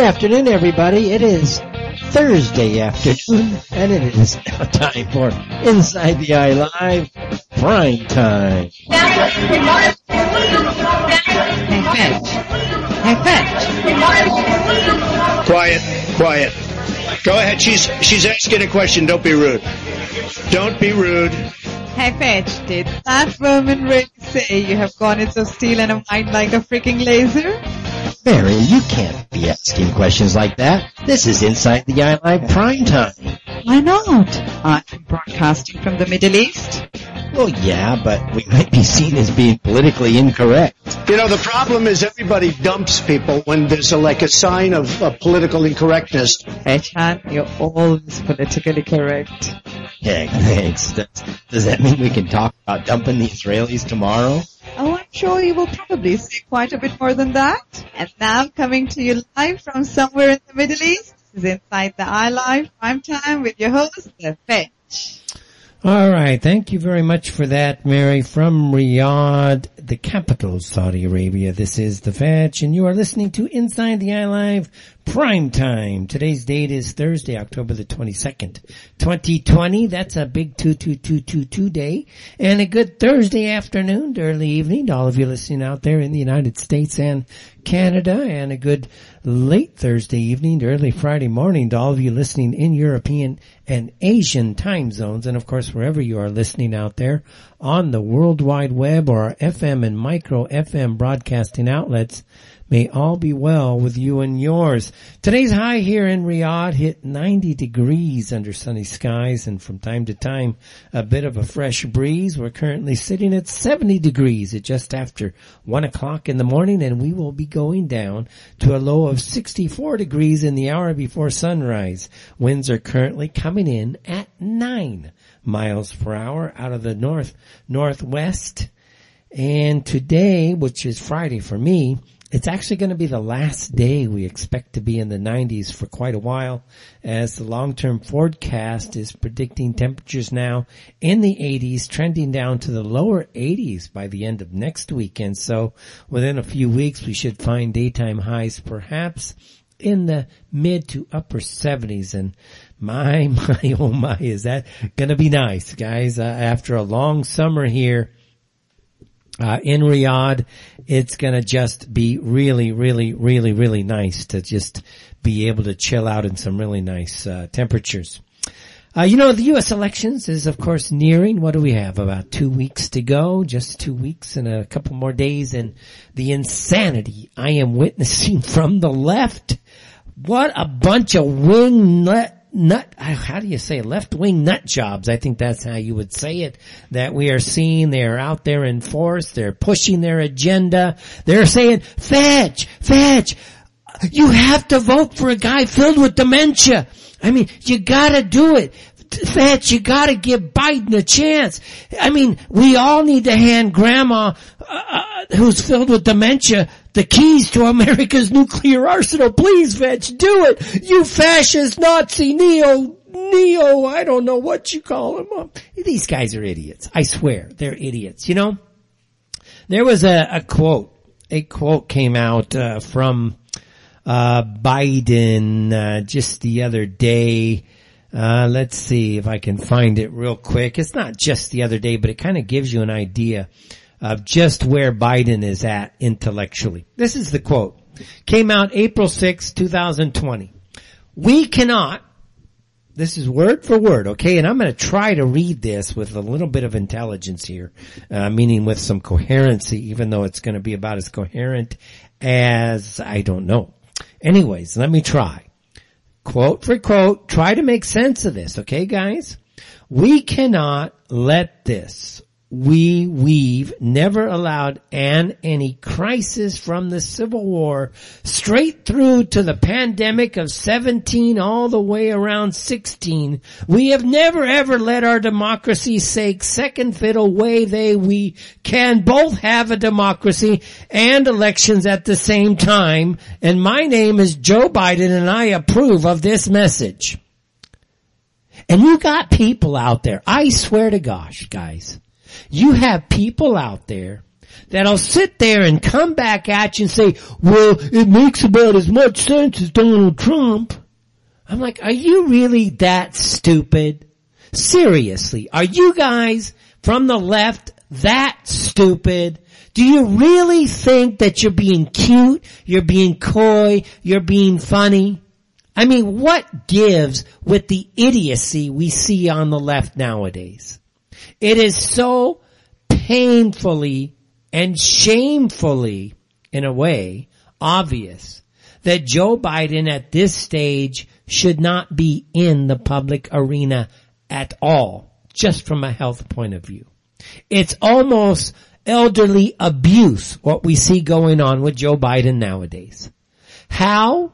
afternoon, everybody. It is Thursday afternoon, and it is now time for Inside the Eye Live Prime Time. Hey, Fetch. Hey, Fetch. Quiet, quiet. Go ahead. She's she's asking a question. Don't be rude. Don't be rude. Hey, Fetch. Did that woman really say you have gone into steel and a mind like a freaking laser? Mary, you can't be asking questions like that. This is Inside the Eye Live Prime Time. Why not? I'm broadcasting from the Middle East. Well, yeah, but we might be seen as being politically incorrect. You know, the problem is everybody dumps people when there's a, like a sign of uh, political incorrectness. Fetchan, you're always politically correct. Yeah, thanks. Does, does that mean we can talk about dumping the Israelis tomorrow? Oh, I'm sure you will probably say quite a bit more than that. And now coming to you live from somewhere in the Middle East, this is Inside the Eye Live Prime Time with your host, The Fetch. All right. Thank you very much for that, Mary. From Riyadh, the capital of Saudi Arabia, this is The Fetch, and you are listening to Inside the Eye Live Prime Time. Today's date is Thursday, October the 22nd, 2020. That's a big 22222 day, and a good Thursday afternoon early evening to all of you listening out there in the United States and Canada, and a good late Thursday evening to early Friday morning to all of you listening in European and Asian time zones, and of course wherever you are listening out there on the World Wide Web or FM and micro FM broadcasting outlets. May all be well with you and yours. Today's high here in Riyadh hit 90 degrees under sunny skies and from time to time a bit of a fresh breeze. We're currently sitting at 70 degrees at just after one o'clock in the morning and we will be going down to a low of 64 degrees in the hour before sunrise. Winds are currently coming in at nine miles per hour out of the north northwest. And today, which is Friday for me, it's actually going to be the last day we expect to be in the 90s for quite a while as the long-term forecast is predicting temperatures now in the 80s trending down to the lower 80s by the end of next weekend. So within a few weeks we should find daytime highs perhaps in the mid to upper 70s and my, my, oh my, is that gonna be nice guys uh, after a long summer here uh, in Riyadh, it's gonna just be really, really, really, really nice to just be able to chill out in some really nice uh, temperatures. Uh, you know, the U.S. elections is of course nearing. What do we have? About two weeks to go. Just two weeks and a couple more days and the insanity I am witnessing from the left. What a bunch of wing nut, nut, how do you say left wing nut jobs? I think that's how you would say it that we are seeing. They're out there in force. They're pushing their agenda. They're saying, fetch, fetch. You have to vote for a guy filled with dementia. I mean, you gotta do it. Fetch, you gotta give Biden a chance. I mean, we all need to hand grandma, uh, who's filled with dementia, the keys to America's nuclear arsenal. Please, Fetch, do it. You fascist Nazi neo, neo, I don't know what you call them. These guys are idiots. I swear, they're idiots. You know, there was a, a quote, a quote came out, uh, from, uh, Biden, uh, just the other day. Uh, let's see if I can find it real quick. It's not just the other day, but it kind of gives you an idea of just where Biden is at intellectually. This is the quote. Came out April 6, 2020. We cannot, this is word for word, okay, and I'm going to try to read this with a little bit of intelligence here, uh, meaning with some coherency, even though it's going to be about as coherent as I don't know. Anyways, let me try. Quote for quote, try to make sense of this, okay guys? We cannot let this we we've never allowed an any crisis from the Civil War straight through to the pandemic of 17 all the way around 16. We have never ever let our democracy sake second fiddle way they we can both have a democracy and elections at the same time. And my name is Joe Biden and I approve of this message. And you got people out there, I swear to gosh, guys, you have people out there that'll sit there and come back at you and say, well, it makes about as much sense as Donald Trump. I'm like, are you really that stupid? Seriously, are you guys from the left that stupid? Do you really think that you're being cute, you're being coy, you're being funny? I mean, what gives with the idiocy we see on the left nowadays? It is so painfully and shamefully, in a way, obvious that Joe Biden at this stage should not be in the public arena at all, just from a health point of view. It's almost elderly abuse, what we see going on with Joe Biden nowadays. How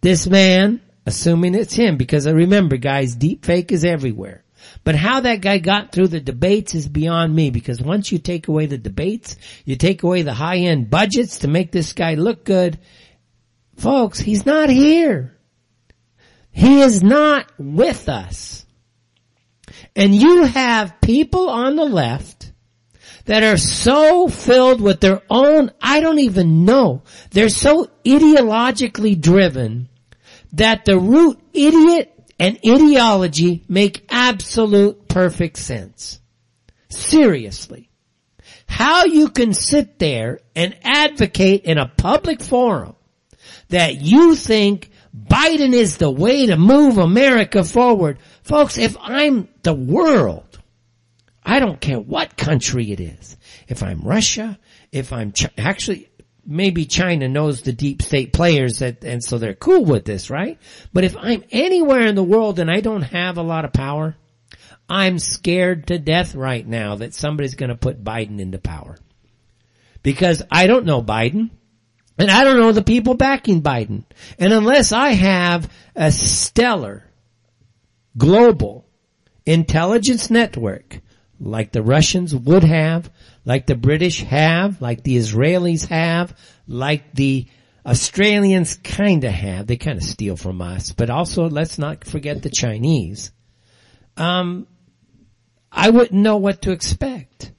this man, assuming it's him, because I remember guys, deep fake is everywhere. But how that guy got through the debates is beyond me because once you take away the debates, you take away the high end budgets to make this guy look good. Folks, he's not here. He is not with us. And you have people on the left that are so filled with their own, I don't even know, they're so ideologically driven that the root idiot and ideology make absolute perfect sense. Seriously. How you can sit there and advocate in a public forum that you think Biden is the way to move America forward. Folks, if I'm the world, I don't care what country it is. If I'm Russia, if I'm Ch- actually maybe China knows the deep state players that, and so they're cool with this, right? But if I'm anywhere in the world and I don't have a lot of power, I'm scared to death right now that somebody's going to put Biden into power. Because I don't know Biden. And I don't know the people backing Biden. And unless I have a stellar global intelligence network like the Russians would have, like the British have, like the Israelis have, like the Australians kinda have. They kinda steal from us, but also let's not forget the Chinese. Um, I wouldn't know what to expect.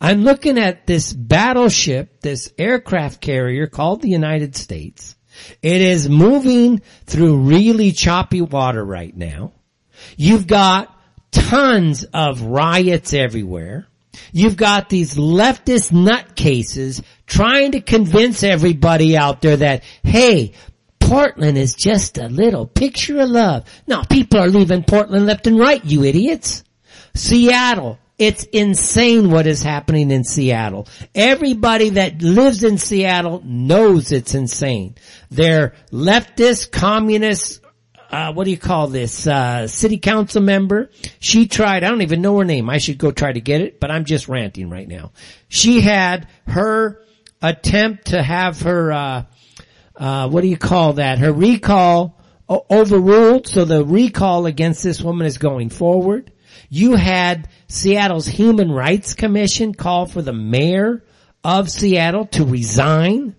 I'm looking at this battleship, this aircraft carrier called the United States. It is moving through really choppy water right now. You've got tons of riots everywhere. You've got these leftist nutcases trying to convince everybody out there that, hey, Portland is just a little picture of love. No, people are leaving Portland left and right, you idiots. Seattle, it's insane what is happening in Seattle. Everybody that lives in Seattle knows it's insane. They're leftist, communist, uh, what do you call this, uh, city council member. She tried, I don't even know her name. I should go try to get it, but I'm just ranting right now. She had her attempt to have her, uh, uh, what do you call that? Her recall overruled. So the recall against this woman is going forward. You had Seattle's Human Rights Commission call for the mayor of Seattle to resign.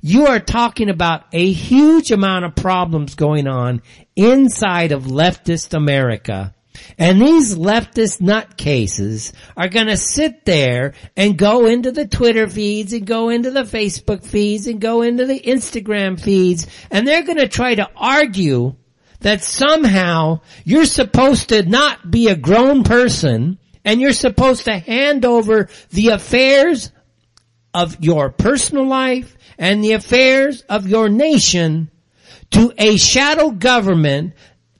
You are talking about a huge amount of problems going on inside of leftist America. And these leftist nutcases are gonna sit there and go into the Twitter feeds and go into the Facebook feeds and go into the Instagram feeds and they're gonna try to argue that somehow you're supposed to not be a grown person and you're supposed to hand over the affairs of your personal life and the affairs of your nation to a shadow government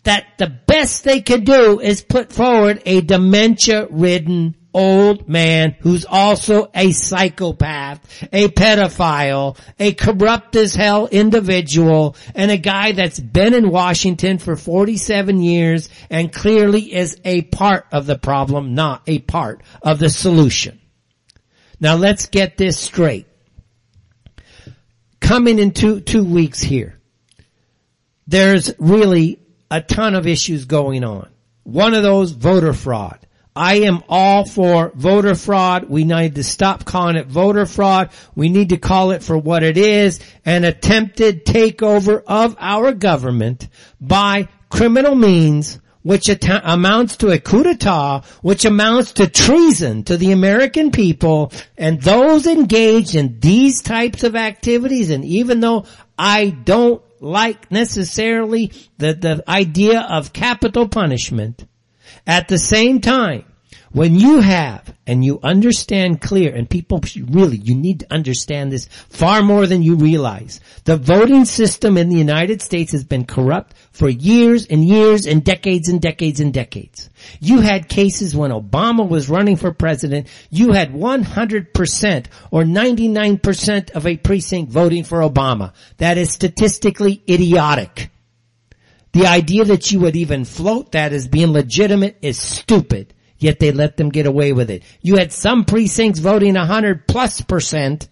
that the best they could do is put forward a dementia ridden old man who's also a psychopath, a pedophile, a corrupt as hell individual, and a guy that's been in Washington for 47 years and clearly is a part of the problem, not a part of the solution. Now let's get this straight. Coming in two, two weeks here, there's really a ton of issues going on. One of those, voter fraud. I am all for voter fraud. We need to stop calling it voter fraud. We need to call it for what it is, an attempted takeover of our government by criminal means which at- amounts to a coup d'etat, which amounts to treason to the American people and those engaged in these types of activities. And even though I don't like necessarily the, the idea of capital punishment, at the same time, when you have and you understand clear and people really, you need to understand this far more than you realize. The voting system in the United States has been corrupt for years and years and decades and decades and decades. You had cases when Obama was running for president, you had 100% or 99% of a precinct voting for Obama. That is statistically idiotic. The idea that you would even float that as being legitimate is stupid yet they let them get away with it. You had some precincts voting 100 plus percent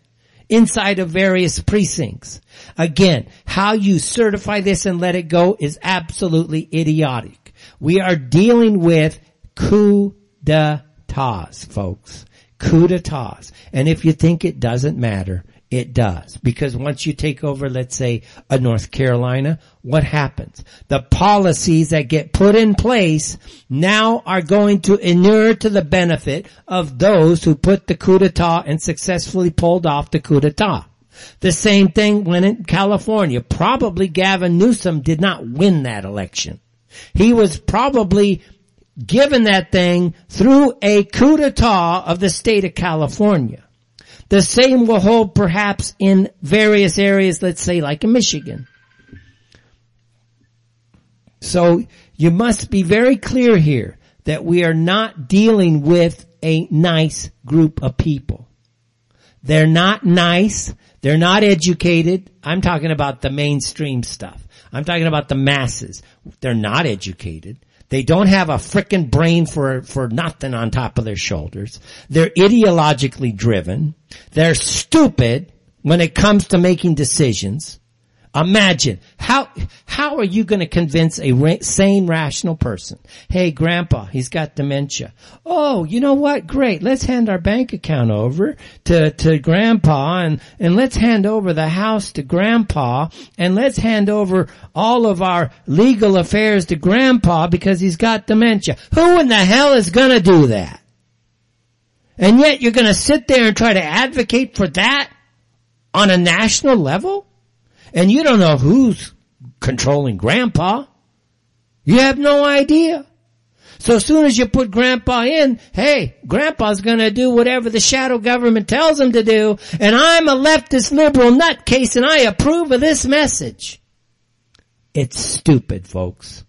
inside of various precincts. Again, how you certify this and let it go is absolutely idiotic. We are dealing with coup d'etats, folks. Coup d'etats. And if you think it doesn't matter, it does. Because once you take over, let's say, a North Carolina, what happens? The policies that get put in place now are going to inure to the benefit of those who put the coup d'etat and successfully pulled off the coup d'etat. The same thing when in California. Probably Gavin Newsom did not win that election. He was probably given that thing through a coup d'etat of the state of California. The same will hold perhaps in various areas, let's say like in Michigan. So you must be very clear here that we are not dealing with a nice group of people. They're not nice. They're not educated. I'm talking about the mainstream stuff. I'm talking about the masses. They're not educated. They don't have a frickin' brain for, for nothing on top of their shoulders. They're ideologically driven. They're stupid when it comes to making decisions. Imagine how how are you going to convince a ra- sane, rational person? Hey, Grandpa, he's got dementia. Oh, you know what? Great. Let's hand our bank account over to to Grandpa, and and let's hand over the house to Grandpa, and let's hand over all of our legal affairs to Grandpa because he's got dementia. Who in the hell is going to do that? And yet you're going to sit there and try to advocate for that on a national level? And you don't know who's controlling grandpa. You have no idea. So as soon as you put grandpa in, hey, grandpa's gonna do whatever the shadow government tells him to do, and I'm a leftist liberal nutcase and I approve of this message. It's stupid, folks.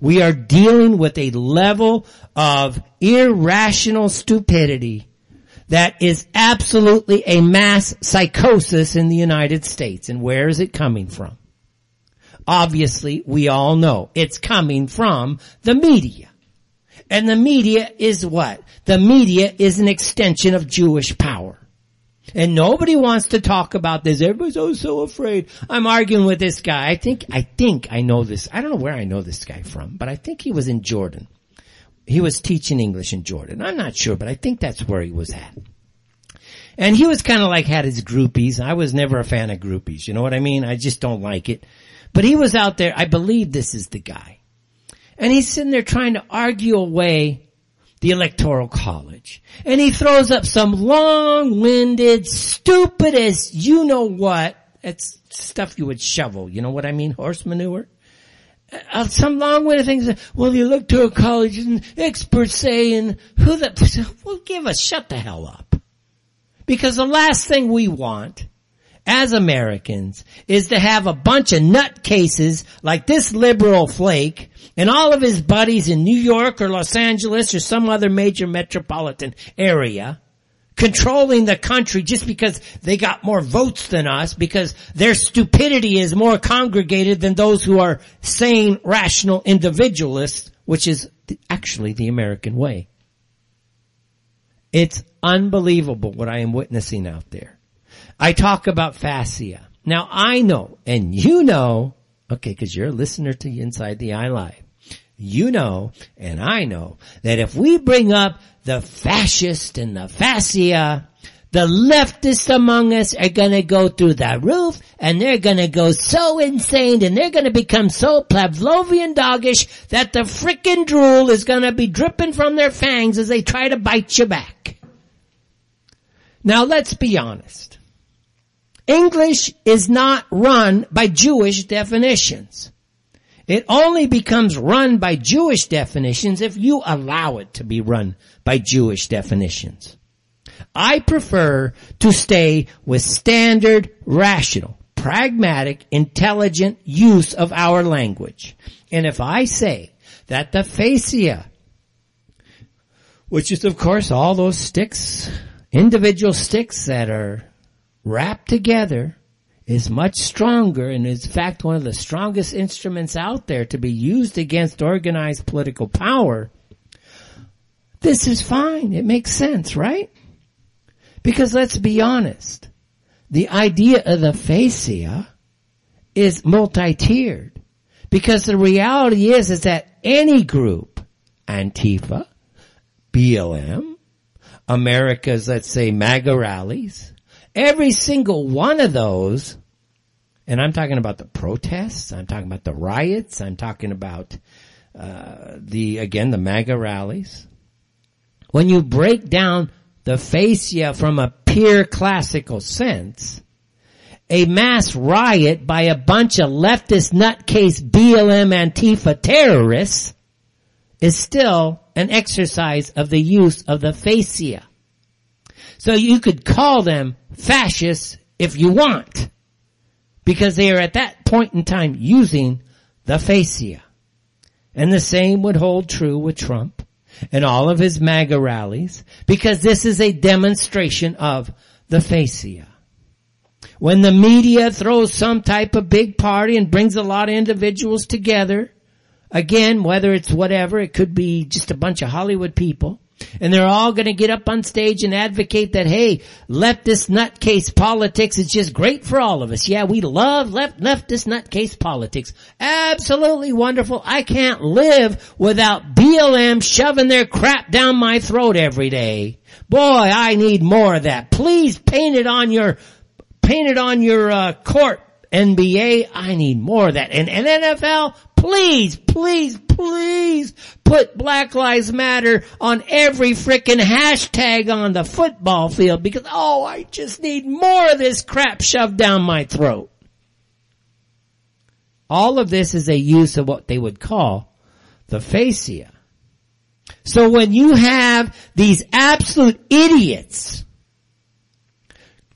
We are dealing with a level of irrational stupidity that is absolutely a mass psychosis in the United States. And where is it coming from? Obviously, we all know it's coming from the media. And the media is what? The media is an extension of Jewish power. And nobody wants to talk about this. Everybody's oh so afraid. I'm arguing with this guy. I think, I think I know this. I don't know where I know this guy from, but I think he was in Jordan he was teaching English in Jordan. I'm not sure, but I think that's where he was at. And he was kind of like had his groupies. I was never a fan of groupies. You know what I mean? I just don't like it. But he was out there. I believe this is the guy. And he's sitting there trying to argue away the electoral college. And he throws up some long-winded, stupid as you know what. It's stuff you would shovel. You know what I mean? Horse manure uh, some long-winded things. Well, you look to a college and experts say, and who the, well, give us, shut the hell up. Because the last thing we want as Americans is to have a bunch of nutcases like this liberal flake and all of his buddies in New York or Los Angeles or some other major metropolitan area controlling the country just because they got more votes than us because their stupidity is more congregated than those who are sane, rational individualists, which is actually the American way. It's unbelievable what I am witnessing out there. I talk about fascia. Now I know, and you know, okay, cause you're a listener to Inside the Eye Live. You know, and I know, that if we bring up the fascist and the fascia, the leftists among us are gonna go through the roof and they're gonna go so insane and they're gonna become so Pavlovian doggish that the frickin' drool is gonna be dripping from their fangs as they try to bite you back. Now let's be honest. English is not run by Jewish definitions. It only becomes run by Jewish definitions if you allow it to be run by Jewish definitions. I prefer to stay with standard, rational, pragmatic, intelligent use of our language. And if I say that the fascia, which is of course all those sticks, individual sticks that are wrapped together, is much stronger and is in fact one of the strongest instruments out there to be used against organized political power, this is fine. It makes sense, right? Because let's be honest, the idea of the fascia is multi-tiered. Because the reality is, is that any group, Antifa, BLM, America's, let's say, MAGA rallies, every single one of those, and I'm talking about the protests, I'm talking about the riots, I'm talking about, uh, the, again, the MAGA rallies. When you break down the fascia from a pure classical sense, a mass riot by a bunch of leftist nutcase BLM Antifa terrorists is still an exercise of the use of the fascia. So you could call them fascists if you want, because they are at that point in time using the fascia. And the same would hold true with Trump and all of his MAGA rallies because this is a demonstration of the fascia. When the media throws some type of big party and brings a lot of individuals together, again, whether it's whatever, it could be just a bunch of Hollywood people, and they're all gonna get up on stage and advocate that, hey, leftist nutcase politics is just great for all of us. Yeah, we love left, leftist nutcase politics. Absolutely wonderful. I can't live without BLM shoving their crap down my throat every day. Boy, I need more of that. Please paint it on your, paint it on your, uh, court. NBA, I need more of that. And, and NFL, please, please, please put Black Lives Matter on every frickin' hashtag on the football field because, oh, I just need more of this crap shoved down my throat. All of this is a use of what they would call the fascia. So when you have these absolute idiots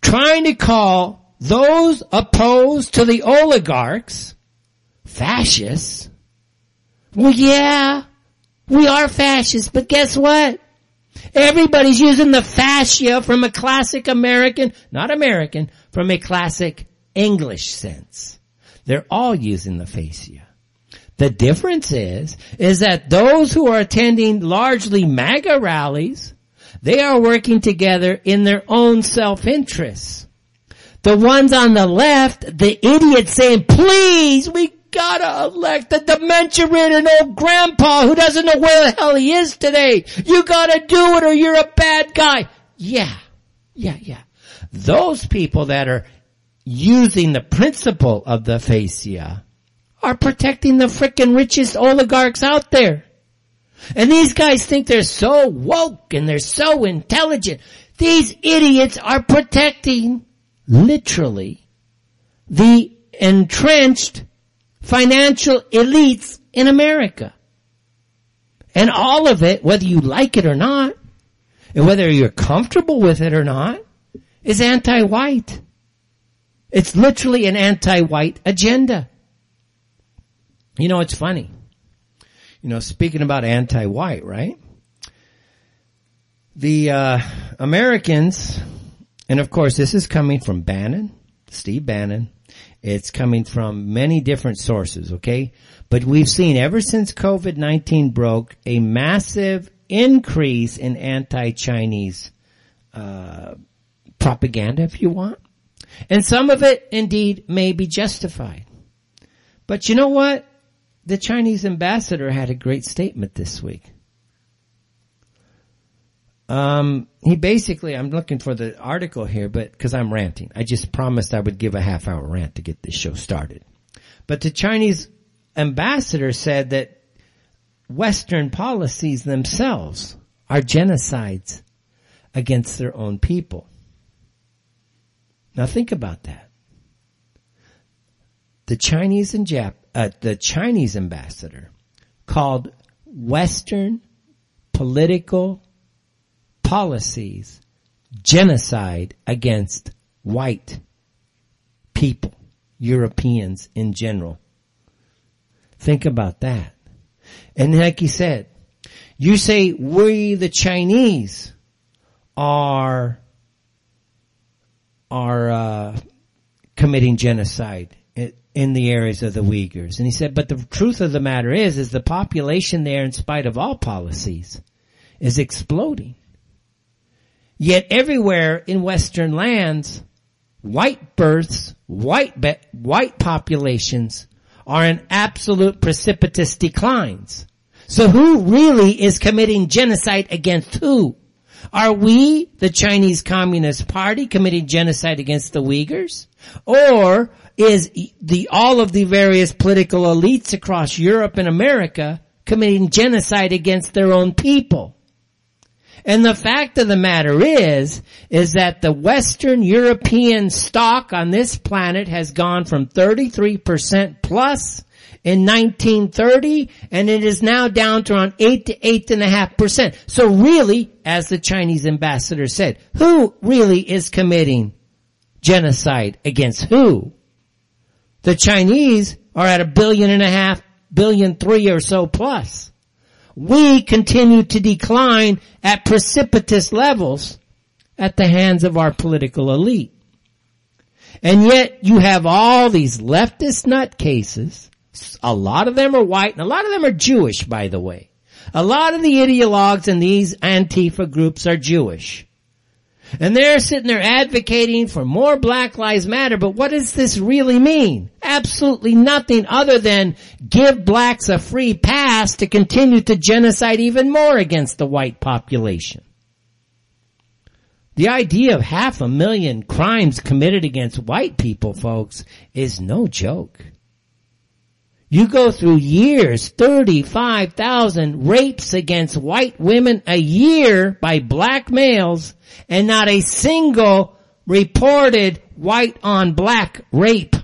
trying to call those opposed to the oligarchs fascists, well yeah, we are fascists, but guess what? Everybody's using the fascia from a classic American, not American, from a classic English sense. They're all using the fascia. The difference is, is that those who are attending largely MAGA rallies, they are working together in their own self-interests. The ones on the left, the idiots saying, please, we gotta uh, elect the dementia-ridden old grandpa who doesn't know where the hell he is today. You gotta do it or you're a bad guy. Yeah. Yeah, yeah. Those people that are using the principle of the fascia are protecting the frickin' richest oligarchs out there. And these guys think they're so woke and they're so intelligent. These idiots are protecting, literally, the entrenched financial elites in America. And all of it, whether you like it or not, and whether you're comfortable with it or not, is anti-white. It's literally an anti-white agenda. You know, it's funny. You know, speaking about anti-white, right? The uh, Americans, and of course this is coming from Bannon, Steve Bannon, it's coming from many different sources, okay? But we've seen ever since COVID-19 broke a massive increase in anti-Chinese uh, propaganda, if you want. And some of it indeed may be justified. But you know what? The Chinese ambassador had a great statement this week. Um, he basically, I'm looking for the article here, but because I'm ranting, I just promised I would give a half hour rant to get this show started. But the Chinese ambassador said that Western policies themselves are genocides against their own people. Now think about that. The Chinese and Jap, uh, the Chinese ambassador called Western political policies genocide against white people, Europeans in general. Think about that. And like he said, you say we the Chinese are are uh, committing genocide in the areas of the Uyghurs. And he said, but the truth of the matter is, is the population there, in spite of all policies, is exploding. Yet everywhere in Western lands, white births, white be- white populations are in absolute precipitous declines. So who really is committing genocide against who? Are we, the Chinese Communist Party, committing genocide against the Uyghurs? Or is the, all of the various political elites across Europe and America committing genocide against their own people? And the fact of the matter is, is that the Western European stock on this planet has gone from 33% plus in 1930 and it is now down to around 8 to 8.5%. So really, as the Chinese ambassador said, who really is committing genocide against who? The Chinese are at a billion and a half, billion three or so plus. We continue to decline at precipitous levels at the hands of our political elite. And yet you have all these leftist nutcases a lot of them are white and a lot of them are Jewish, by the way. A lot of the ideologues in these Antifa groups are Jewish. And they're sitting there advocating for more Black Lives Matter, but what does this really mean? Absolutely nothing other than give blacks a free pass to continue to genocide even more against the white population. The idea of half a million crimes committed against white people, folks, is no joke. You go through years, 35,000 rapes against white women a year by black males and not a single reported white on black rape.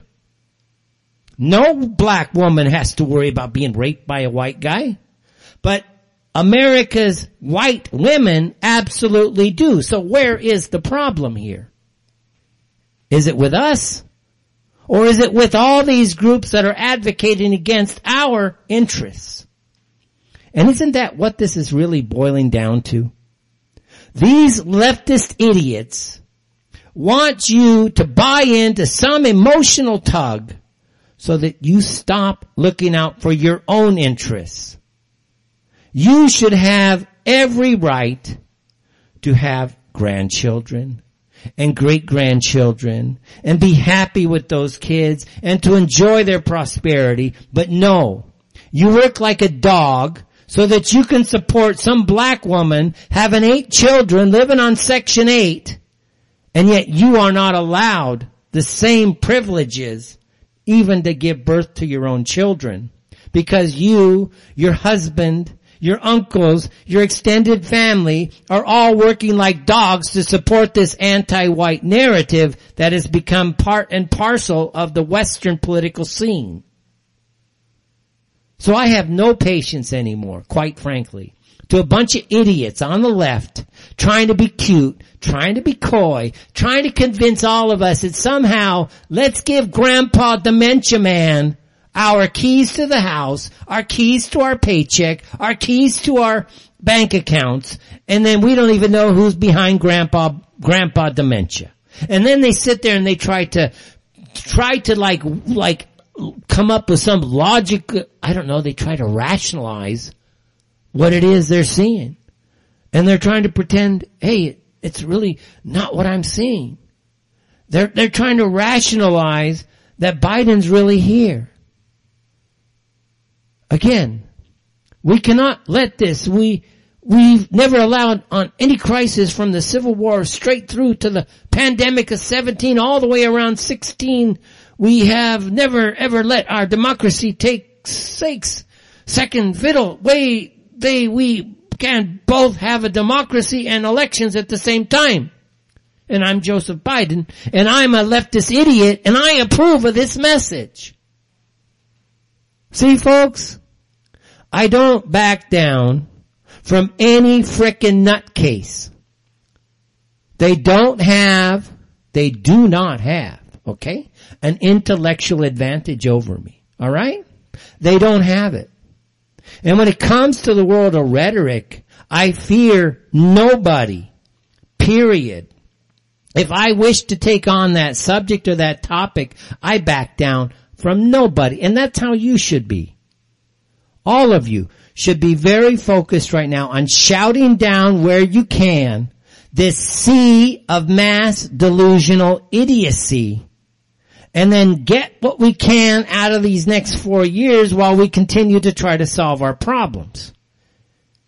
No black woman has to worry about being raped by a white guy, but America's white women absolutely do. So where is the problem here? Is it with us? Or is it with all these groups that are advocating against our interests? And isn't that what this is really boiling down to? These leftist idiots want you to buy into some emotional tug so that you stop looking out for your own interests. You should have every right to have grandchildren, and great grandchildren and be happy with those kids and to enjoy their prosperity. But no, you work like a dog so that you can support some black woman having eight children living on section eight and yet you are not allowed the same privileges even to give birth to your own children because you, your husband, your uncles, your extended family are all working like dogs to support this anti-white narrative that has become part and parcel of the Western political scene. So I have no patience anymore, quite frankly, to a bunch of idiots on the left trying to be cute, trying to be coy, trying to convince all of us that somehow let's give grandpa dementia man our keys to the house, our keys to our paycheck, our keys to our bank accounts, and then we don't even know who's behind grandpa, grandpa dementia. And then they sit there and they try to, try to like, like, come up with some logic, I don't know, they try to rationalize what it is they're seeing. And they're trying to pretend, hey, it's really not what I'm seeing. They're, they're trying to rationalize that Biden's really here. Again, we cannot let this, we, We've never allowed on any crisis from the Civil War straight through to the pandemic of 17 all the way around 16. We have never ever let our democracy take sakes second fiddle. Way they, we can both have a democracy and elections at the same time. And I'm Joseph Biden and I'm a leftist idiot and I approve of this message. See folks, I don't back down from any frickin' nutcase. They don't have, they do not have, okay, an intellectual advantage over me. Alright? They don't have it. And when it comes to the world of rhetoric, I fear nobody. Period. If I wish to take on that subject or that topic, I back down from nobody. And that's how you should be. All of you should be very focused right now on shouting down where you can this sea of mass delusional idiocy and then get what we can out of these next four years while we continue to try to solve our problems.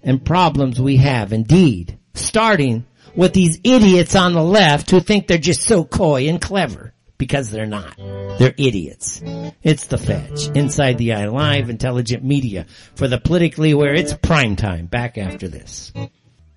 And problems we have indeed, starting with these idiots on the left who think they're just so coy and clever because they're not. They're idiots. It's the fetch. Inside the Eye Live, intelligent media for the politically aware. It's prime time. Back after this.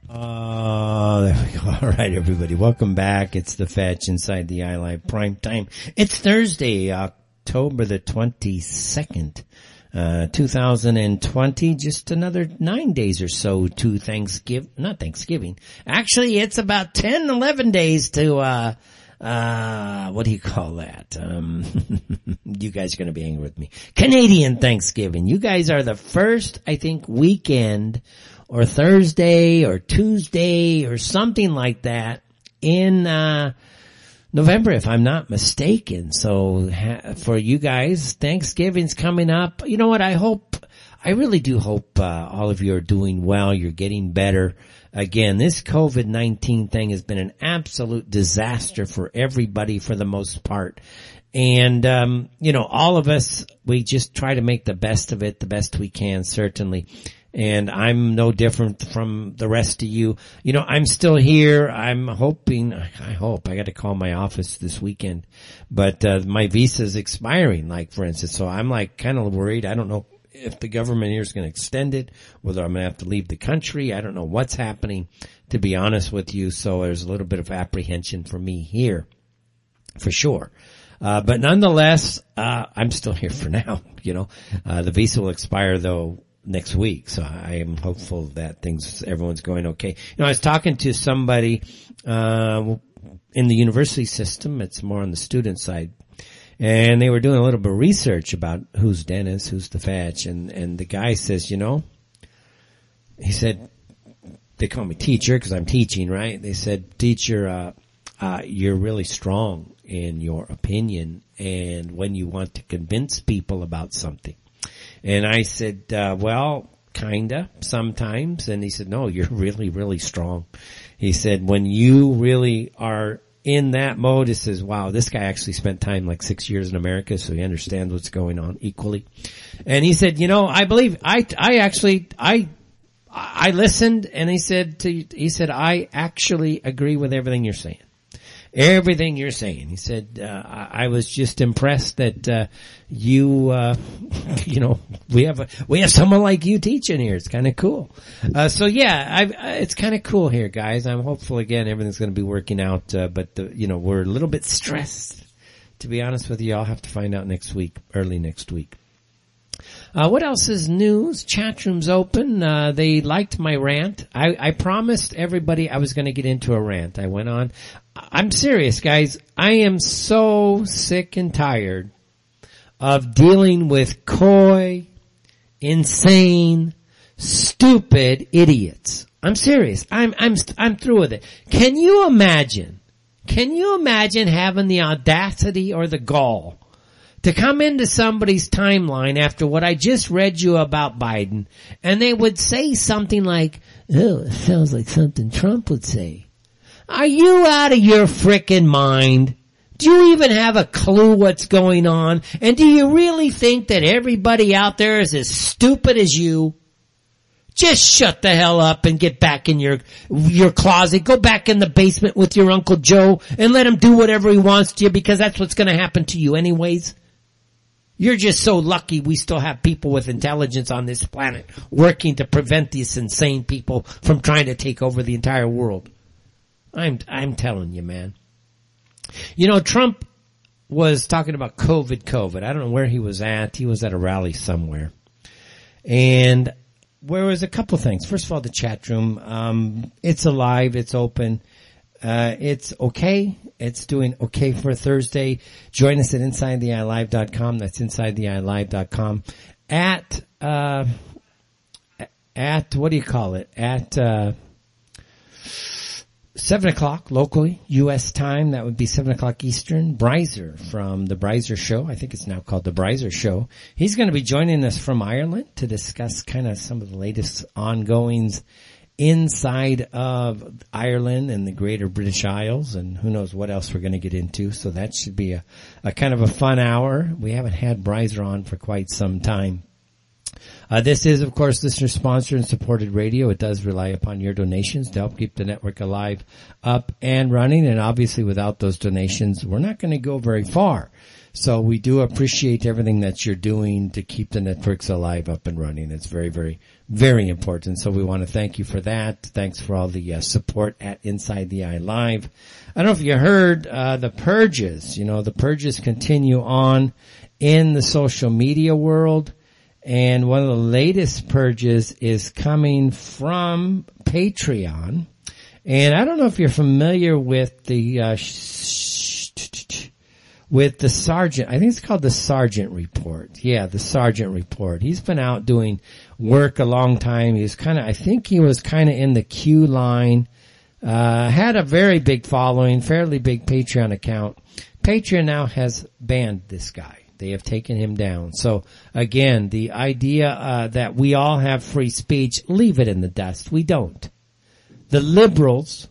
Oh, there we go. All right, everybody. Welcome back. It's the fetch inside the Eye Live prime time. It's Thursday, October the 22nd. Uh, 2020, just another nine days or so to Thanksgiving, not Thanksgiving. Actually, it's about 10, 11 days to, uh, uh, what do you call that? Um, you guys are going to be angry with me. Canadian Thanksgiving. You guys are the first, I think, weekend or Thursday or Tuesday or something like that in, uh, November, if I'm not mistaken. So ha- for you guys, Thanksgiving's coming up. You know what? I hope, I really do hope, uh, all of you are doing well. You're getting better. Again, this COVID-19 thing has been an absolute disaster for everybody for the most part. And, um, you know, all of us, we just try to make the best of it, the best we can, certainly and I'm no different from the rest of you. You know, I'm still here. I'm hoping, I hope, I got to call my office this weekend, but, uh, my visa is expiring, like for instance, so I'm like kind of worried. I don't know if the government here is going to extend it, whether I'm going to have to leave the country. I don't know what's happening, to be honest with you. So there's a little bit of apprehension for me here, for sure. Uh, but nonetheless, uh, I'm still here for now, you know. Uh, the visa will expire though next week. So I am hopeful that things, everyone's going okay. You know, I was talking to somebody, uh, in the university system. It's more on the student side. And they were doing a little bit of research about who's Dennis, who's the fetch. And, and the guy says, you know, he said, they call me teacher because I'm teaching, right? They said, teacher, uh, uh, you're really strong in your opinion and when you want to convince people about something. And I said, uh, well, kinda, sometimes. And he said, no, you're really, really strong. He said, when you really are in that mode, he says, wow, this guy actually spent time like six years in America, so he understands what's going on equally. And he said, you know, I believe, I, I actually, I, I listened and he said to, he said, I actually agree with everything you're saying everything you're saying. He said, uh, I, I, was just impressed that, uh, you, uh, you know, we have a, we have someone like you teaching here. It's kind of cool. Uh, so yeah, I, it's kind of cool here, guys. I'm hopeful again everything's going to be working out, uh, but the, you know, we're a little bit stressed. To be honest with you, I'll have to find out next week, early next week. Uh, what else is news? Chat room's open. Uh, they liked my rant. I, I promised everybody I was going to get into a rant. I went on. I'm serious, guys. I am so sick and tired of dealing with coy, insane, stupid idiots. I'm serious. I'm, I'm, I'm through with it. Can you imagine? Can you imagine having the audacity or the gall to come into somebody's timeline after what I just read you about Biden and they would say something like, oh, it sounds like something Trump would say. Are you out of your frickin' mind? Do you even have a clue what's going on? And do you really think that everybody out there is as stupid as you? Just shut the hell up and get back in your, your closet. Go back in the basement with your Uncle Joe and let him do whatever he wants to you because that's what's gonna happen to you anyways. You're just so lucky we still have people with intelligence on this planet working to prevent these insane people from trying to take over the entire world. I'm, I'm telling you, man. You know, Trump was talking about COVID, COVID. I don't know where he was at. He was at a rally somewhere. And where was a couple things. First of all, the chat room. Um, it's alive. It's open. Uh, it's okay. It's doing okay for Thursday. Join us at InsideTheEyeLive.com. That's InsideTheEyeLive.com. At, uh, at, what do you call it? At, uh, seven o'clock locally, U.S. time. That would be seven o'clock Eastern. Brizer from the Brizer Show. I think it's now called the Brizer Show. He's going to be joining us from Ireland to discuss kind of some of the latest ongoings inside of Ireland and the greater British Isles and who knows what else we're going to get into. So that should be a, a kind of a fun hour. We haven't had Brizer on for quite some time. Uh, this is, of course, listener sponsored and supported radio. It does rely upon your donations to help keep the network alive, up and running. And obviously without those donations, we're not going to go very far. So we do appreciate everything that you're doing to keep the networks alive, up and running. It's very, very, very important. So we want to thank you for that. Thanks for all the uh, support at Inside the Eye Live. I don't know if you heard uh, the purges. You know, the purges continue on in the social media world. And one of the latest purges is coming from Patreon. And I don't know if you're familiar with the uh, with the sergeant. I think it's called the sergeant report. Yeah, the sergeant report. He's been out doing work a long time. He's kind of, I think he was kind of in the queue line. Uh, had a very big following, fairly big Patreon account. Patreon now has banned this guy. They have taken him down. So again, the idea uh, that we all have free speech, leave it in the dust. We don't. The liberals,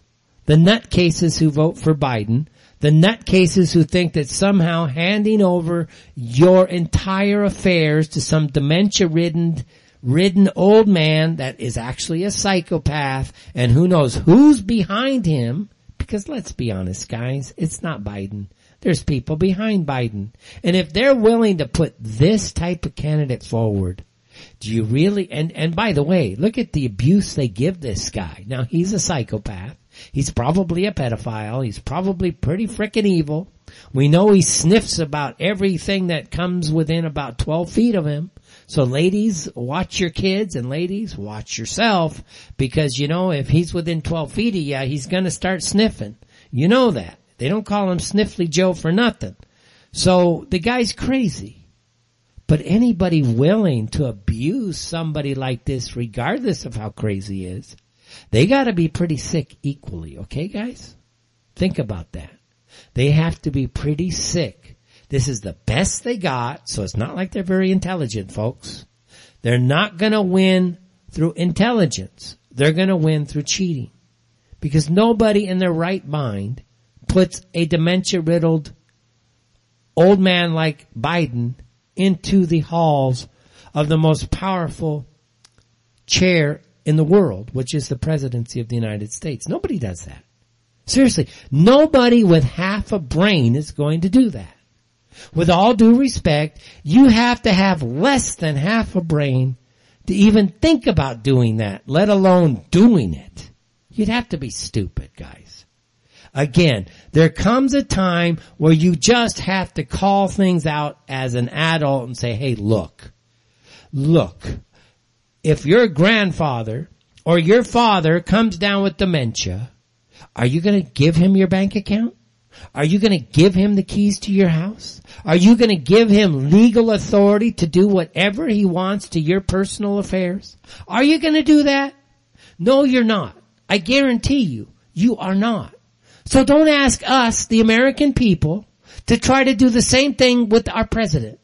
the nutcases who vote for Biden, the nutcases who think that somehow handing over your entire affairs to some dementia ridden ridden old man that is actually a psychopath and who knows who's behind him because let's be honest guys it's not Biden there's people behind Biden and if they're willing to put this type of candidate forward do you really and and by the way look at the abuse they give this guy now he's a psychopath He's probably a pedophile. He's probably pretty frickin' evil. We know he sniffs about everything that comes within about 12 feet of him. So ladies, watch your kids and ladies, watch yourself because you know, if he's within 12 feet of you, he's gonna start sniffing. You know that. They don't call him Sniffly Joe for nothing. So the guy's crazy. But anybody willing to abuse somebody like this, regardless of how crazy he is, they gotta be pretty sick equally, okay guys? Think about that. They have to be pretty sick. This is the best they got, so it's not like they're very intelligent folks. They're not gonna win through intelligence. They're gonna win through cheating. Because nobody in their right mind puts a dementia riddled old man like Biden into the halls of the most powerful chair in the world, which is the presidency of the United States. Nobody does that. Seriously, nobody with half a brain is going to do that. With all due respect, you have to have less than half a brain to even think about doing that, let alone doing it. You'd have to be stupid, guys. Again, there comes a time where you just have to call things out as an adult and say, hey, look, look, if your grandfather or your father comes down with dementia, are you going to give him your bank account? Are you going to give him the keys to your house? Are you going to give him legal authority to do whatever he wants to your personal affairs? Are you going to do that? No, you're not. I guarantee you, you are not. So don't ask us, the American people, to try to do the same thing with our president.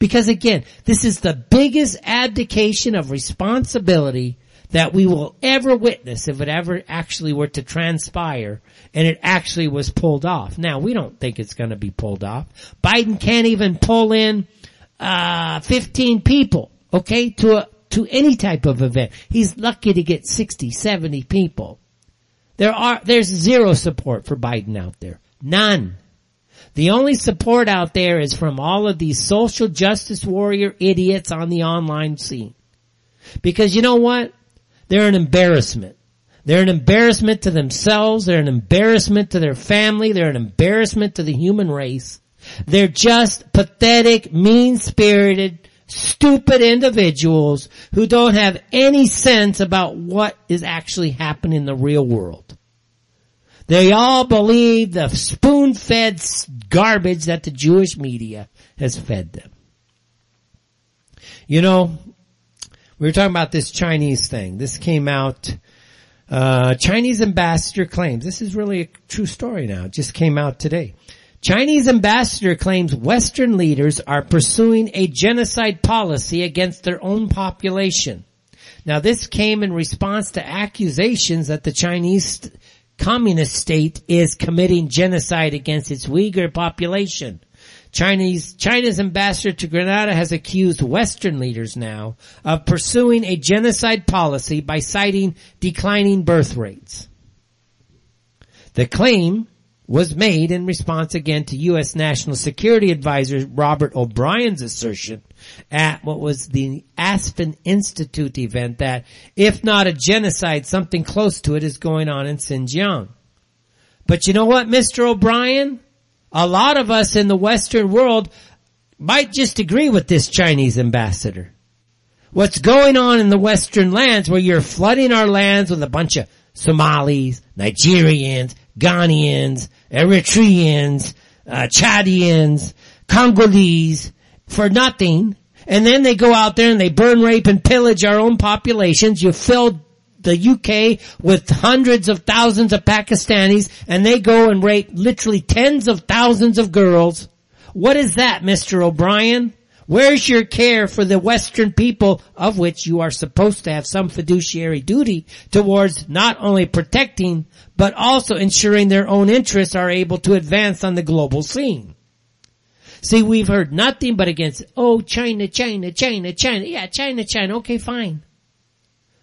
Because again, this is the biggest abdication of responsibility that we will ever witness if it ever actually were to transpire and it actually was pulled off. Now we don't think it's going to be pulled off. Biden can't even pull in uh 15 people, okay, to a to any type of event. He's lucky to get 60, 70 people. There are, there's zero support for Biden out there. None. The only support out there is from all of these social justice warrior idiots on the online scene. Because you know what? They're an embarrassment. They're an embarrassment to themselves. They're an embarrassment to their family. They're an embarrassment to the human race. They're just pathetic, mean-spirited, stupid individuals who don't have any sense about what is actually happening in the real world. They all believe the spoon-fed garbage that the Jewish media has fed them. You know, we were talking about this Chinese thing. This came out uh, Chinese ambassador claims, this is really a true story now, it just came out today. Chinese ambassador claims Western leaders are pursuing a genocide policy against their own population. Now this came in response to accusations that the Chinese communist state is committing genocide against its Uyghur population. Chinese, China's ambassador to Grenada has accused Western leaders now of pursuing a genocide policy by citing declining birth rates. The claim was made in response again to U.S. National Security Advisor Robert O'Brien's assertion at what was the Aspen Institute event that if not a genocide, something close to it is going on in Xinjiang. But you know what, Mr. O'Brien? a lot of us in the Western world might just agree with this Chinese ambassador. What's going on in the Western lands where you're flooding our lands with a bunch of Somalis, Nigerians, Ghanaians, Eritreans, uh, Chadians, Congolese for nothing. And then they go out there and they burn, rape, and pillage our own populations. You filled the UK with hundreds of thousands of Pakistanis and they go and rape literally tens of thousands of girls. What is that, Mr. O'Brien? Where's your care for the Western people of which you are supposed to have some fiduciary duty towards not only protecting, but also ensuring their own interests are able to advance on the global scene? See, we've heard nothing but against, oh, China, China, China, China. Yeah, China, China. Okay, fine.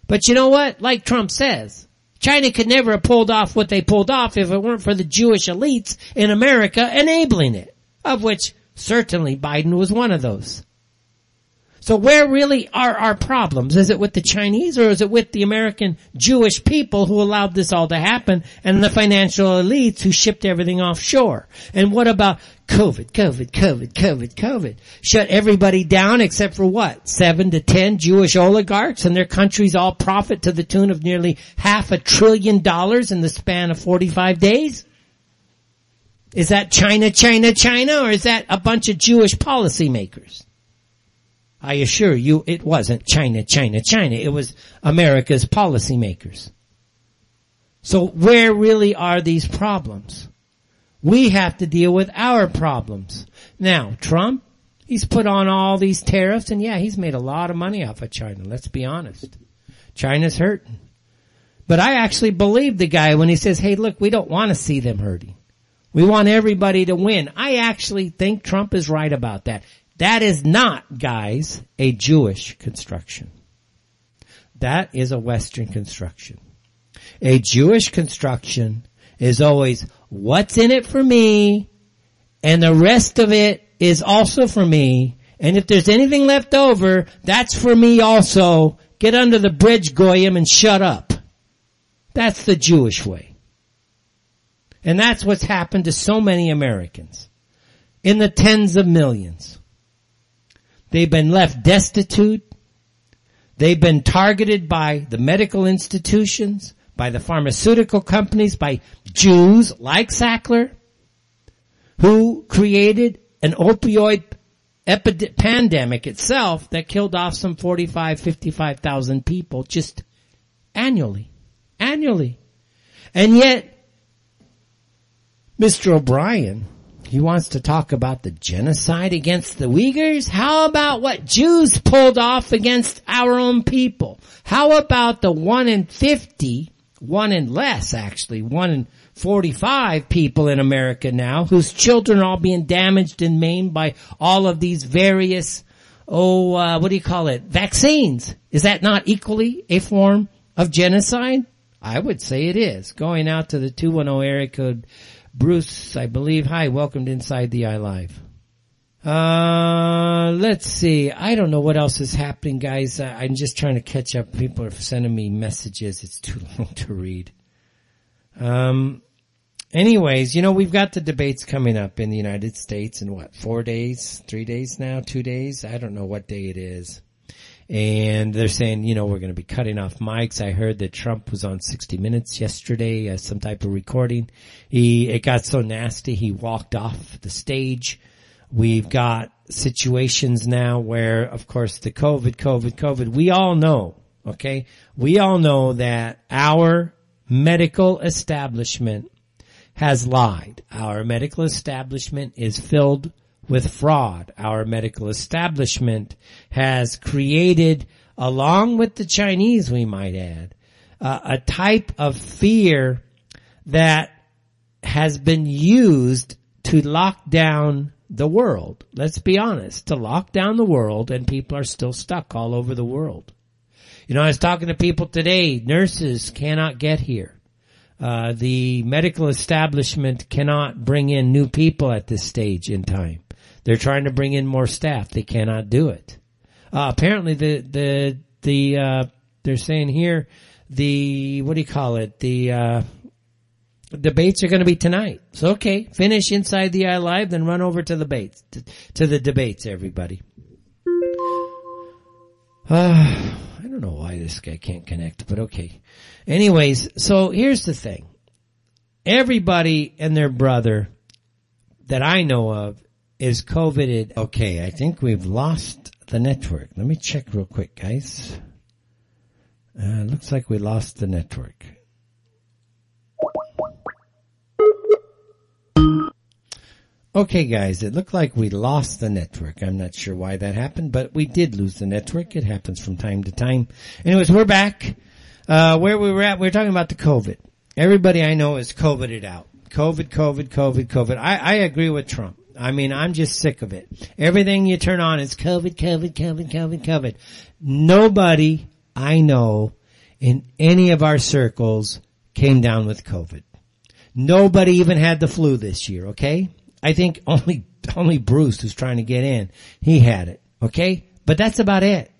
But you know what? Like Trump says, China could never have pulled off what they pulled off if it weren't for the Jewish elites in America enabling it, of which certainly Biden was one of those. So where really are our problems? Is it with the Chinese or is it with the American Jewish people who allowed this all to happen and the financial elites who shipped everything offshore? And what about COVID, COVID, COVID, COVID, COVID. Shut everybody down except for what? Seven to ten Jewish oligarchs and their countries all profit to the tune of nearly half a trillion dollars in the span of 45 days? Is that China, China, China, or is that a bunch of Jewish policymakers? I assure you it wasn't China, China, China. It was America's policymakers. So where really are these problems? We have to deal with our problems. Now, Trump, he's put on all these tariffs and yeah, he's made a lot of money off of China. Let's be honest. China's hurting. But I actually believe the guy when he says, hey look, we don't want to see them hurting. We want everybody to win. I actually think Trump is right about that. That is not, guys, a Jewish construction. That is a Western construction. A Jewish construction is always what's in it for me and the rest of it is also for me. And if there's anything left over, that's for me also. Get under the bridge, Goyim, and shut up. That's the Jewish way. And that's what's happened to so many Americans. In the tens of millions. They've been left destitute. They've been targeted by the medical institutions by the pharmaceutical companies, by Jews like Sackler, who created an opioid epidemic, pandemic itself that killed off some 45, 55,000 people just annually. Annually. And yet, Mr. O'Brien, he wants to talk about the genocide against the Uyghurs? How about what Jews pulled off against our own people? How about the one in 50 one in less actually, one in 45 people in America now whose children are all being damaged and maimed by all of these various oh, uh, what do you call it? Vaccines. Is that not equally a form of genocide? I would say it is. Going out to the 210 area code, Bruce, I believe. Hi, welcome to Inside the Eye Live. Uh, let's see. I don't know what else is happening, guys. I'm just trying to catch up. People are sending me messages. It's too long to read. Um, anyways, you know, we've got the debates coming up in the United States in what, four days, three days now, two days? I don't know what day it is. And they're saying, you know, we're going to be cutting off mics. I heard that Trump was on 60 Minutes yesterday, uh, some type of recording. He, it got so nasty, he walked off the stage We've got situations now where, of course, the COVID, COVID, COVID, we all know, okay? We all know that our medical establishment has lied. Our medical establishment is filled with fraud. Our medical establishment has created, along with the Chinese, we might add, uh, a type of fear that has been used to lock down the world. Let's be honest, to lock down the world and people are still stuck all over the world. You know, I was talking to people today, nurses cannot get here. Uh, the medical establishment cannot bring in new people at this stage in time. They're trying to bring in more staff. They cannot do it. Uh, apparently the, the, the, uh, they're saying here, the, what do you call it? The, uh, debates are going to be tonight. So okay, finish inside the eye live, then run over to the debates, to, to the debates, everybody. Uh, I don't know why this guy can't connect, but okay. Anyways, so here's the thing. Everybody and their brother that I know of is COVIDed. Okay, I think we've lost the network. Let me check real quick, guys. Uh, looks like we lost the network. Okay guys, it looked like we lost the network. I'm not sure why that happened, but we did lose the network. It happens from time to time. Anyways, we're back. Uh, where we were at, we were talking about the COVID. Everybody I know is COVIDed out. COVID, COVID, COVID, COVID. I, I agree with Trump. I mean, I'm just sick of it. Everything you turn on is COVID, COVID, COVID, COVID, COVID. Nobody I know in any of our circles came down with COVID. Nobody even had the flu this year, okay? I think only, only Bruce who's trying to get in, he had it. Okay? But that's about it.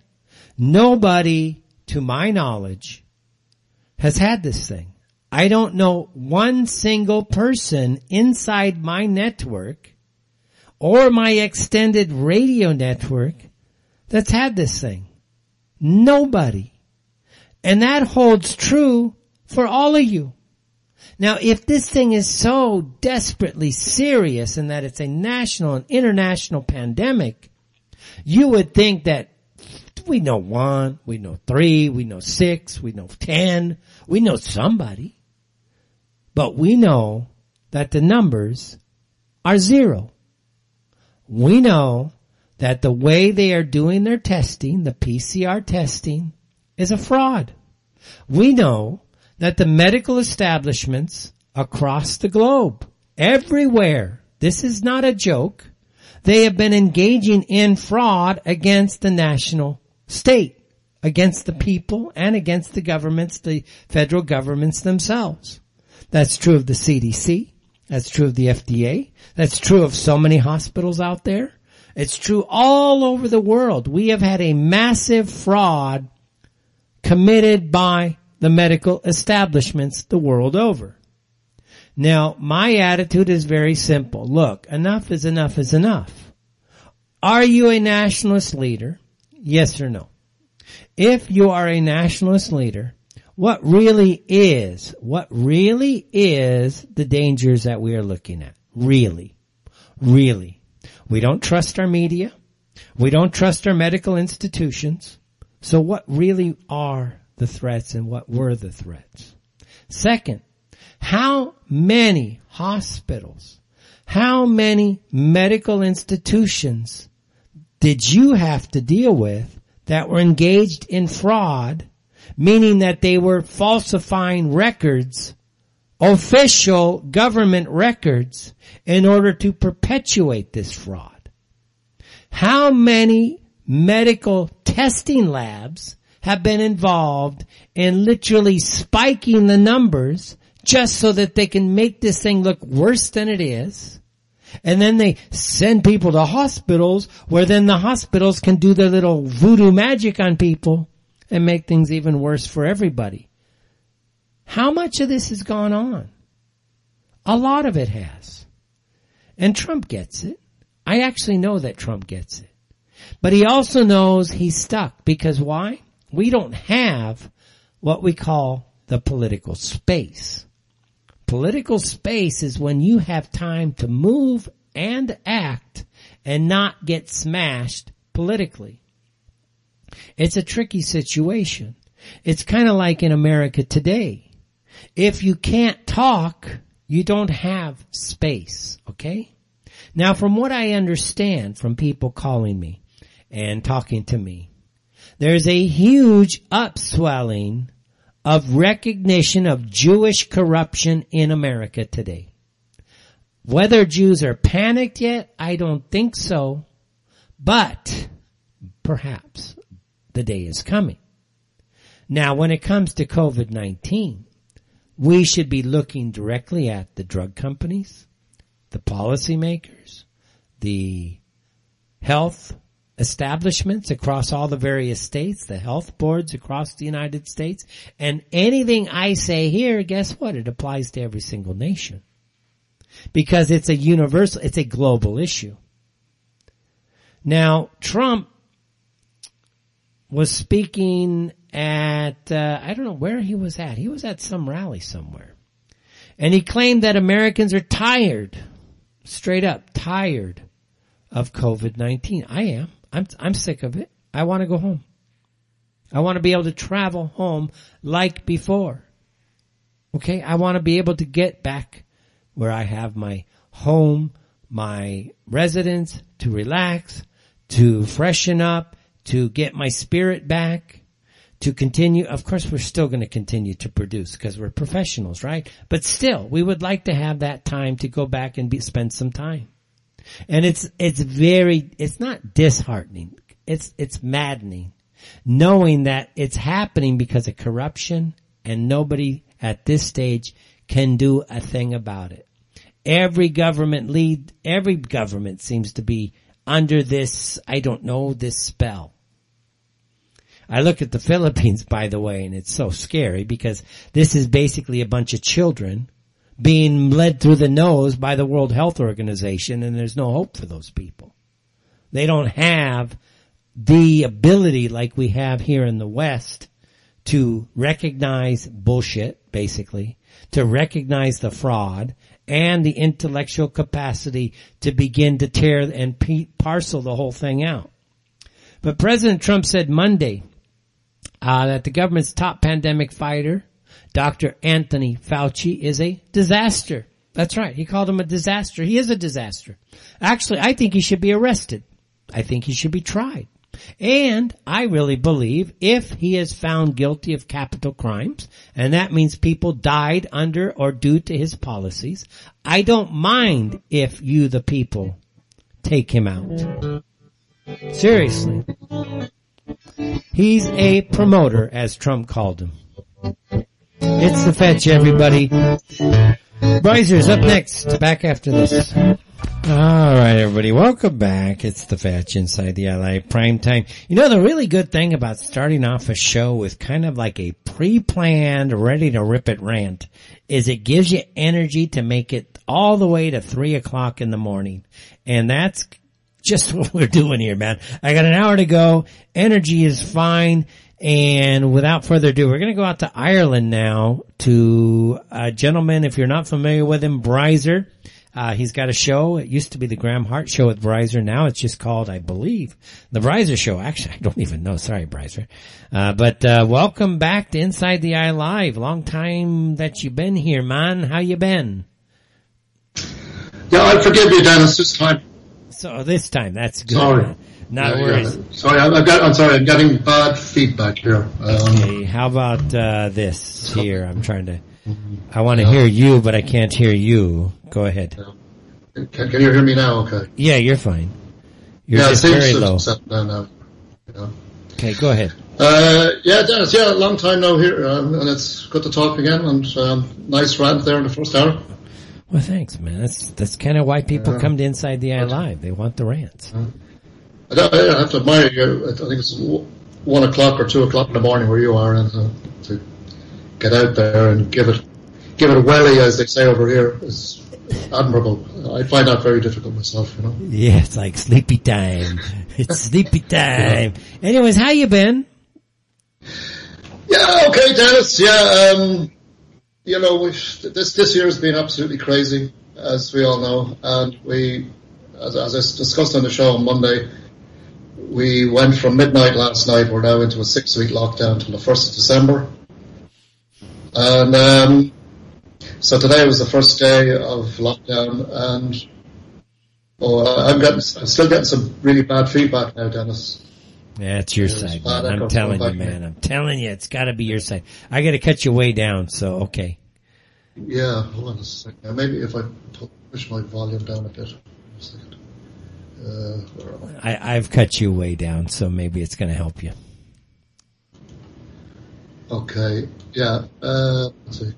Nobody, to my knowledge, has had this thing. I don't know one single person inside my network or my extended radio network that's had this thing. Nobody. And that holds true for all of you. Now, if this thing is so desperately serious and that it's a national and international pandemic, you would think that we know one, we know three, we know six, we know ten, we know somebody. But we know that the numbers are zero. We know that the way they are doing their testing, the PCR testing, is a fraud. We know that the medical establishments across the globe, everywhere, this is not a joke, they have been engaging in fraud against the national state, against the people and against the governments, the federal governments themselves. That's true of the CDC. That's true of the FDA. That's true of so many hospitals out there. It's true all over the world. We have had a massive fraud committed by the medical establishments the world over. Now, my attitude is very simple. Look, enough is enough is enough. Are you a nationalist leader? Yes or no? If you are a nationalist leader, what really is, what really is the dangers that we are looking at? Really. Really. We don't trust our media. We don't trust our medical institutions. So what really are the threats and what were the threats. Second, how many hospitals, how many medical institutions did you have to deal with that were engaged in fraud, meaning that they were falsifying records, official government records, in order to perpetuate this fraud? How many medical testing labs have been involved in literally spiking the numbers just so that they can make this thing look worse than it is. And then they send people to hospitals where then the hospitals can do their little voodoo magic on people and make things even worse for everybody. How much of this has gone on? A lot of it has. And Trump gets it. I actually know that Trump gets it. But he also knows he's stuck because why? We don't have what we call the political space. Political space is when you have time to move and act and not get smashed politically. It's a tricky situation. It's kind of like in America today. If you can't talk, you don't have space, okay? Now from what I understand from people calling me and talking to me, there's a huge upswelling of recognition of Jewish corruption in America today. Whether Jews are panicked yet, I don't think so, but perhaps the day is coming. Now when it comes to COVID-19, we should be looking directly at the drug companies, the policymakers, the health establishments across all the various states, the health boards across the United States, and anything I say here, guess what? It applies to every single nation. Because it's a universal, it's a global issue. Now, Trump was speaking at, uh, I don't know where he was at. He was at some rally somewhere. And he claimed that Americans are tired, straight up tired of COVID-19. I am. I'm, I'm sick of it. I want to go home. I want to be able to travel home like before. Okay. I want to be able to get back where I have my home, my residence to relax, to freshen up, to get my spirit back, to continue. Of course, we're still going to continue to produce because we're professionals, right? But still, we would like to have that time to go back and be, spend some time. And it's, it's very, it's not disheartening. It's, it's maddening knowing that it's happening because of corruption and nobody at this stage can do a thing about it. Every government lead, every government seems to be under this, I don't know, this spell. I look at the Philippines, by the way, and it's so scary because this is basically a bunch of children being led through the nose by the World Health Organization and there's no hope for those people. They don't have the ability like we have here in the West to recognize bullshit, basically, to recognize the fraud and the intellectual capacity to begin to tear and parcel the whole thing out. But President Trump said Monday uh, that the government's top pandemic fighter Dr. Anthony Fauci is a disaster. That's right. He called him a disaster. He is a disaster. Actually, I think he should be arrested. I think he should be tried. And I really believe if he is found guilty of capital crimes, and that means people died under or due to his policies, I don't mind if you, the people, take him out. Seriously. He's a promoter, as Trump called him. It's the fetch, everybody. Brizers up next, back after this. Alright everybody, welcome back. It's the Fetch Inside the LA Prime Time. You know the really good thing about starting off a show with kind of like a pre-planned, ready to rip it rant is it gives you energy to make it all the way to three o'clock in the morning. And that's just what we're doing here, man. I got an hour to go. Energy is fine. And without further ado, we're going to go out to Ireland now to a gentleman, if you're not familiar with him, Brizer. Uh, he's got a show. It used to be the Graham Hart show with Brizer. Now it's just called, I believe, the Brizer show. Actually, I don't even know. Sorry, Brizer. Uh, but, uh, welcome back to Inside the Eye Live. Long time that you've been here, man. How you been? Yeah, I forgive you, Dennis, this time. So this time, that's good. Sorry. Not Yeah, worries. yeah. Sorry, I've got, I'm sorry, I'm getting bad feedback here. Um, Okay, how about uh, this here? I'm trying to. I want to hear you, but I can't hear you. Go ahead. can, can you hear me now? Okay. Yeah, you're fine. You're yeah, just very low. now. You know. Okay, go ahead. Uh, yeah, Dennis. Yeah, long time no here, um, and it's good to talk again. And um, nice rant there in the first hour. Well, thanks, man. That's that's kind of why people Yeah. come to Inside the Eye Live. They want the rants. I, don't- I have to admire you. I think it's one o'clock or two o'clock in the morning where you are, and uh, to get out there and give it give it a welly, as they say over here, is admirable. I find that very difficult myself. You know. Yeah, it's like sleepy time. It's sleepy time. Anyways, how you been? Yeah, okay, Dennis. Yeah, um, you know, this this year has been absolutely crazy, as we all know, and we, as, as I discussed on the show on Monday, we went from midnight last night. We're now into a six-week lockdown till the first of December, and um, so today was the first day of lockdown, and oh, I'm getting, I'm still getting some really bad feedback now, Dennis. That's your There's side, man. I'm telling you, man. I'm telling you, it's got to be your side. I got to cut you way down. So okay. Yeah, hold on a second. Maybe if I push my volume down a bit. A second. Uh, I? I, I've cut you way down, so maybe it's going to help you. Okay, yeah, uh, let's see.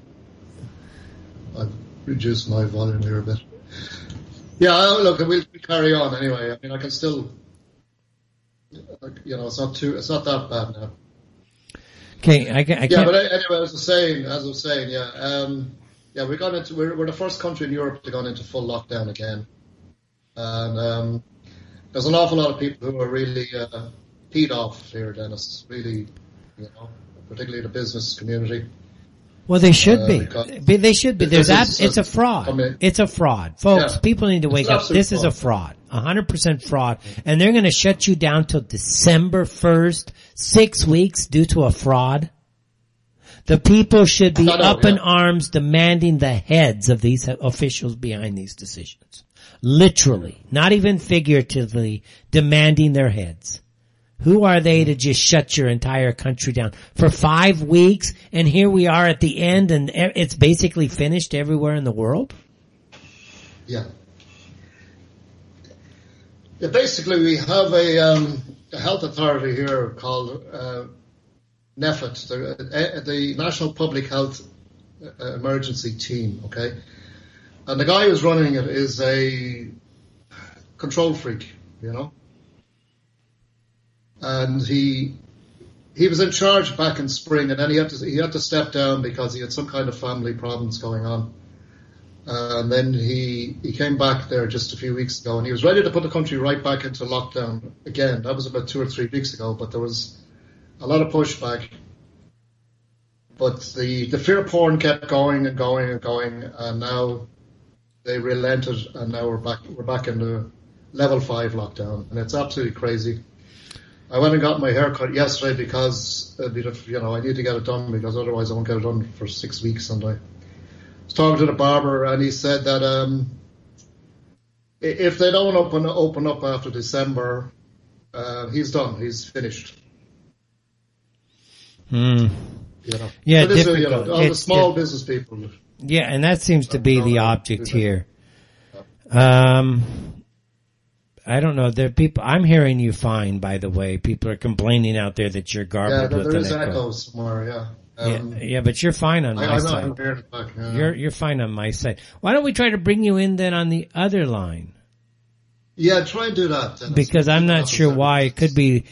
I've reduced my volume here a bit. Yeah, uh, look, we'll, carry on anyway. I mean, I can still, you know, it's not too, it's not that bad now. Okay, I, ca- I Yeah, can't. but anyway, as I was saying, as I was saying, yeah, um, yeah, we got into we're, we're the first country in Europe to go into full lockdown again, and um, there's an awful lot of people who are really uh, peed off here, Dennis. Really, you know, particularly the business community. Well, they should Uh, be. They should be. There's ab- it's a fraud. I mean- it's a fraud, folks. Yeah. People need to wake up. This is a fraud, hundred percent fraud, and they're going to shut you down till December first, six weeks due to a fraud. The people should be know, up in arms demanding the heads of these officials behind these decisions. Literally, not even figuratively, demanding their heads. Who are they to just shut your entire country down for five weeks? And here we are at the end and it's basically finished everywhere in the world? Yeah. Yeah, basically we have a, um, a health authority here called uh, the, uh, the National Public Health uh, Emergency Team, okay? And the guy who's running it is a control freak, you know? And he he was in charge back in spring and then he had to he had to step down because he had some kind of family problems going on. And then he he came back there just a few weeks ago, and he was ready to put the country right back into lockdown again. That was about two or three weeks ago, but there was a lot of pushback. But the the fear porn kept going and going and going, and now they relented, and now we're back we're back in the level five lockdown, and it's absolutely crazy. I went and got my hair cut yesterday because uh, you know I need to get it done because otherwise I won't get it done for six weeks, and I was talking to the barber, and he said that um, if they don't open open up after December, uh, he's done. He's finished. Hmm. You know. Yeah, So is, you know, difficult. all the small it- business people. Yeah, and that seems to be the object here. Um, I don't know. There are people. I'm hearing you fine. By the way, people are complaining out there that you're Yeah, garbled there, with there an is echo. echoes somewhere. Yeah. Um, yeah, yeah, but you're fine on I, my side. I'm hearing it back. Yeah. You're you're fine on my side. Why don't we try to bring you in then on the other line? yeah, try and do that. Dennis. Because I'm not sure why. It could be.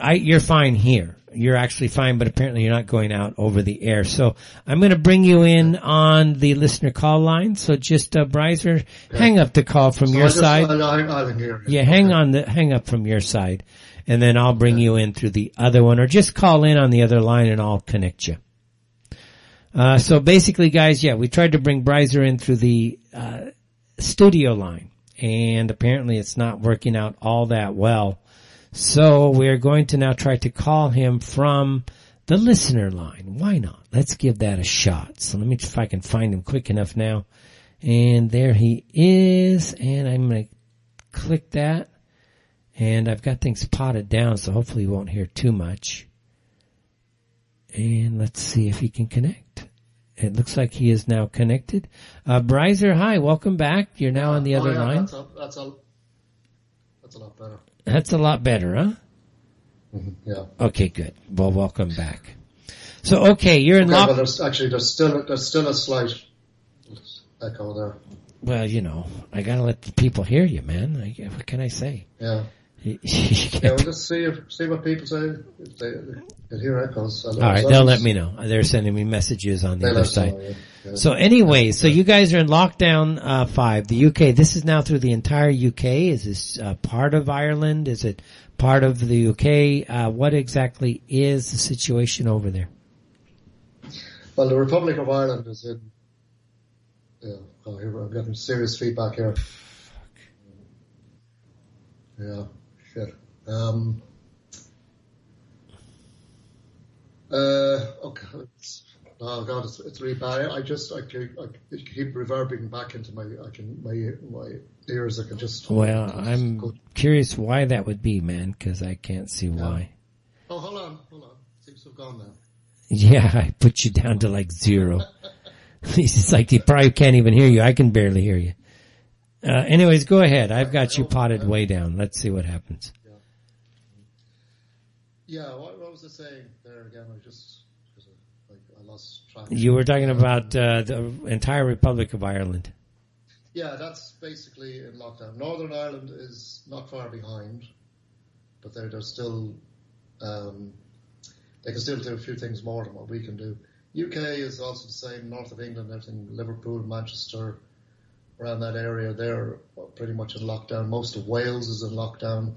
I you're fine here. You're actually fine, but apparently you're not going out over the air. So I'm going to bring you in on the listener call line. So just uh, Brizer, hang up the call from So your just, side. I, I, I. Yeah, hang on the, hang up from your side and then I'll bring you in through the other one or just call in on the other line and I'll connect you. Uh, so basically guys, yeah, we tried to bring Brizer in through the, uh, studio line and apparently it's not working out all that well. So we're going to now try to call him from the listener line. Why not? Let's give that a shot. So let me see if I can find him quick enough now. And there he is. And I'm going to click that and I've got things potted down so hopefully you won't hear too much. And let's see if he can connect. It looks like he is now connected. Uh, Brizer, hi, welcome back. You're now on the Oh, other yeah, line. That's a, that's a, that's a lot better. That's a lot better, huh? Mm-hmm. Yeah. Okay, good. Well, welcome back. So, okay, you're in Okay, lock. but there's actually there's still there's still a slight echo there. Well, you know, I gotta let the people hear you, man. I, what can I say? Yeah. Yeah, we'll just see if, see what people say. If they, they hear echoes. All right, they'll let me know. They're sending me messages on the They'll other side. know, yeah. So anyway, so you guys are in lockdown uh, five. The UK. This is now through the entire UK. Is this uh, part of Ireland? Is it part of the UK? Uh, what exactly is the situation over there? Well, the Republic of Ireland is in. Yeah, oh, here I'm getting serious feedback here. Yeah, shit. Um, uh, okay. It's, oh god, it's, it's really bad. I just, I keep, I keep reverbing back into my, I can, my, my ears. I can just. Well, it's I'm good. curious why that would be, man, because I can't see why. Oh, hold on, hold on. Seems to have gone now. Yeah, I put you down to like zero. it's like they probably can't even hear you. I can barely hear you. Uh, anyways, go ahead. I've got you potted way down. Let's see what happens. Yeah, what, what was I saying there again? I just, cause I, like, I lost track. You were talking about uh, the entire Republic of Ireland. Yeah, that's basically in lockdown. Northern Ireland is not far behind, but they're, they're still, um, they can still do a few things more than what we can do. UK is also the same, north of England, everything, Liverpool, Manchester, around that area, they're pretty much in lockdown. Most of Wales is in lockdown.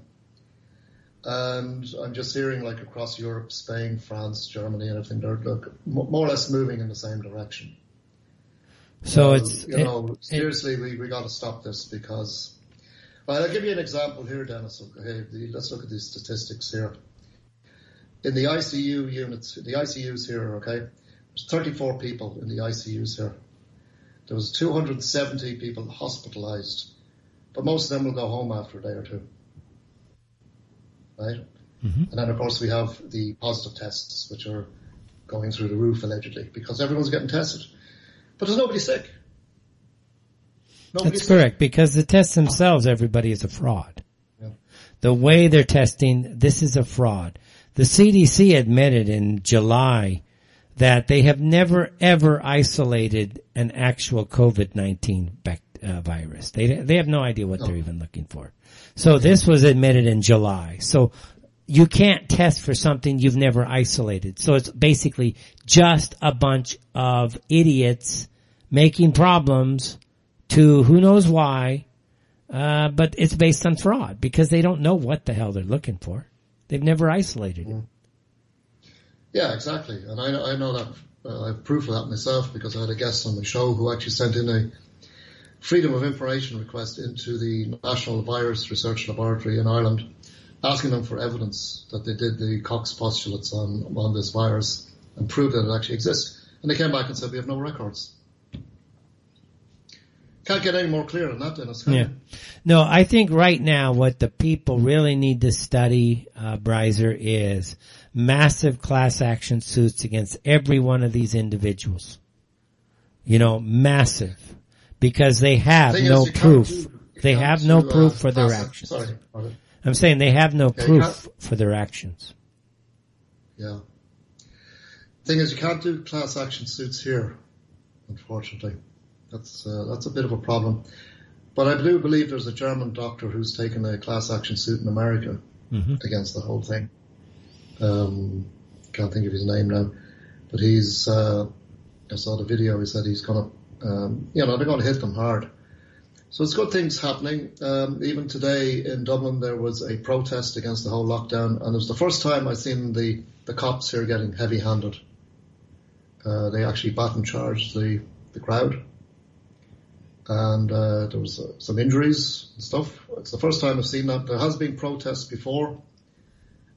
Um, and I'm just hearing like across Europe, Spain, France, Germany, and everything, they're look, more or less moving in the same direction. So Well, it's you know seriously we we got to stop this because well, I'll give you an example here, Dennis. Okay, let's look at these statistics here. In the ICU units, the ICUs here, okay, there's 34 people in the ICUs here. There was 270 people hospitalized, but most of them will go home after a day or two, right? Mhm. And then of course we have the positive tests, which are going through the roof allegedly because everyone's getting tested. But there's nobody sick. Nobody's That's correct because the tests themselves, everybody is a fraud. Yeah. The way they're testing, this is a fraud. The CDC admitted in July that they have never ever isolated an actual COVID-19 bac- uh, virus. They, they have no idea what they're even looking for. So this was admitted in July. So you can't test for something you've never isolated. So it's basically just a bunch of idiots making problems to who knows why, uh, but it's based on fraud because they don't know what the hell they're looking for. They've never isolated it. Yeah, exactly. And I, I know that, uh, I have proof of that myself because I had a guest on the show who actually sent in a freedom of information request into the National Virus Research Laboratory in Ireland, asking them for evidence that they did the Koch's postulates on, on this virus and proved that it actually exists. And they came back and said, we have no records. Can't get any more clear than that, Dennis. Yeah. No, I think right now what the people really need to study, uh, Brizer, is massive class action suits against every one of these individuals. You know, massive. Because they have no proof. They have no do, uh, proof for their actions. Sorry. pardon. I'm saying they have no Yeah, proof for their actions. Yeah. Thing is, you can't do class action suits here, unfortunately. That's uh, that's a bit of a problem. But I do believe there's a German doctor who's taken a class action suit in America hmm against the whole thing. Um, can't think of his name now, but he's. Uh, I saw the video. He said he's gonna, um, you know, they're going to hit them hard. So it's good things happening. Um, even today in Dublin, there was a protest against the whole lockdown, and it was the first time I've seen the the cops here getting heavy-handed. Uh, they actually baton charged the the crowd, and uh, there was uh, some injuries and stuff. It's the first time I've seen that. There has been protests before,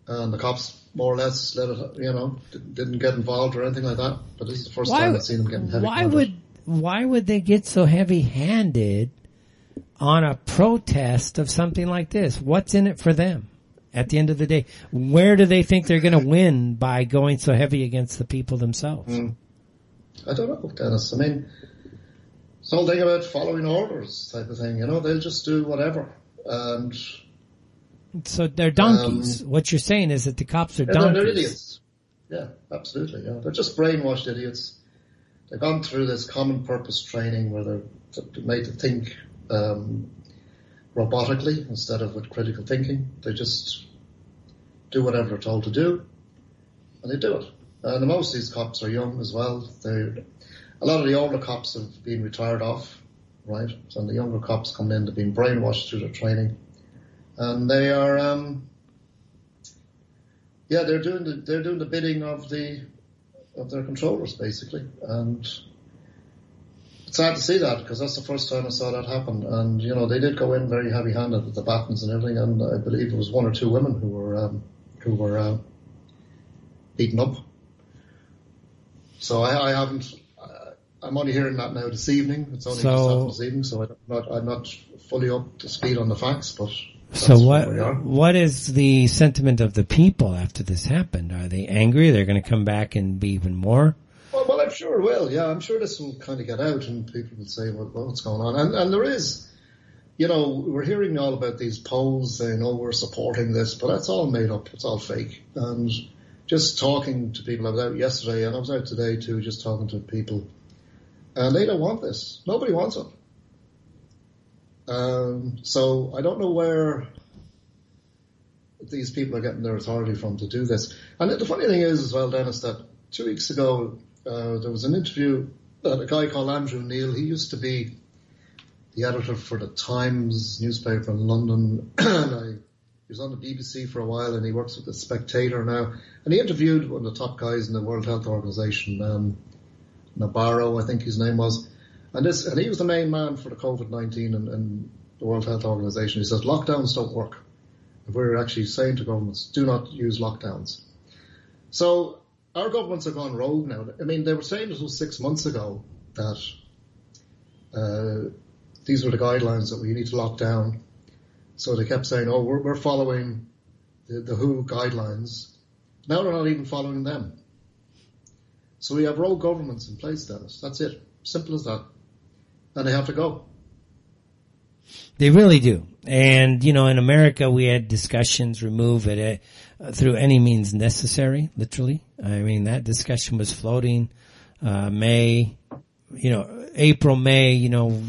and the cops more or less let it, you know, didn't didn't get involved or anything like that. But this is the first time I've seen them getting heavy. why would why would they get so heavy handed on a protest of something like this? What's in it for them? At the end of the day, where do they think they're going to win by going so heavy against the people themselves? Hmm. I don't know, Dennis. I mean, it's whole thing about following orders type of thing. You know, they'll just do whatever, and So they're donkeys. Um, what you're saying is that the cops are Yeah, donkeys. they're, they're idiots. Yeah, absolutely. Yeah, they're just brainwashed idiots. They've gone through this common purpose training where they're made to think um, robotically instead of with critical thinking. They just do whatever they're told to do, and they do it. And most of these cops are young as well. They, a lot of the older cops have been retired off, right? So the younger cops come in, they've been brainwashed through their training, and they are. Um, yeah, they're doing the they're doing the bidding of the of their controllers basically, and it's sad to see that because that's the first time I saw that happen. And you know they did go in very heavy-handed with the batons and everything, and I believe it was one or two women who were um, who were uh, beaten up. So I, I haven't. Uh, I'm only hearing that now this evening. It's only So- just happened this evening, so I'm not I'm not fully up to speed on the facts, but. So what where we are. what is the sentiment of the people after this happened? Are they angry? They're going to come back and be even more. Well, well, I'm sure it will. Yeah, I'm sure this will kind of get out, and people will say, "Well, what's going on?" And and there is, you know, we're hearing all about these polls saying, "Oh, we're supporting this," but that's all made up. It's all fake. And just talking to people, I was out yesterday, and I was out today too, just talking to people, and they don't want this. Nobody wants it. Um, so I don't know where these people are getting their authority from to do this. And the funny thing is as well, Dennis, that two weeks ago uh, there was an interview that a guy called Andrew Neil. He used to be the editor for the Times newspaper in London. I, he was on the BBC for a while, and he works with the Spectator now. And he interviewed one of the top guys in the World Health Organization, um, Nabarro, I think his name was. And this, and he was the main man for the COVID-19 and, and the World Health Organization. He says lockdowns don't work. And we're actually saying to governments, do not use lockdowns. So our governments have gone rogue now. I mean, they were saying this was six months ago that uh, these were the guidelines that we need to lock down. So they kept saying, oh, we're, we're following the, the WHO guidelines. Now they're not even following them. So we have rogue governments in place, Dennis. That's it. Simple as that. And they have to go. They really do. And, you know, in America, we had discussions remove it uh, through any means necessary, literally. I mean, that discussion was floating, uh, May, you know, April, May, you know,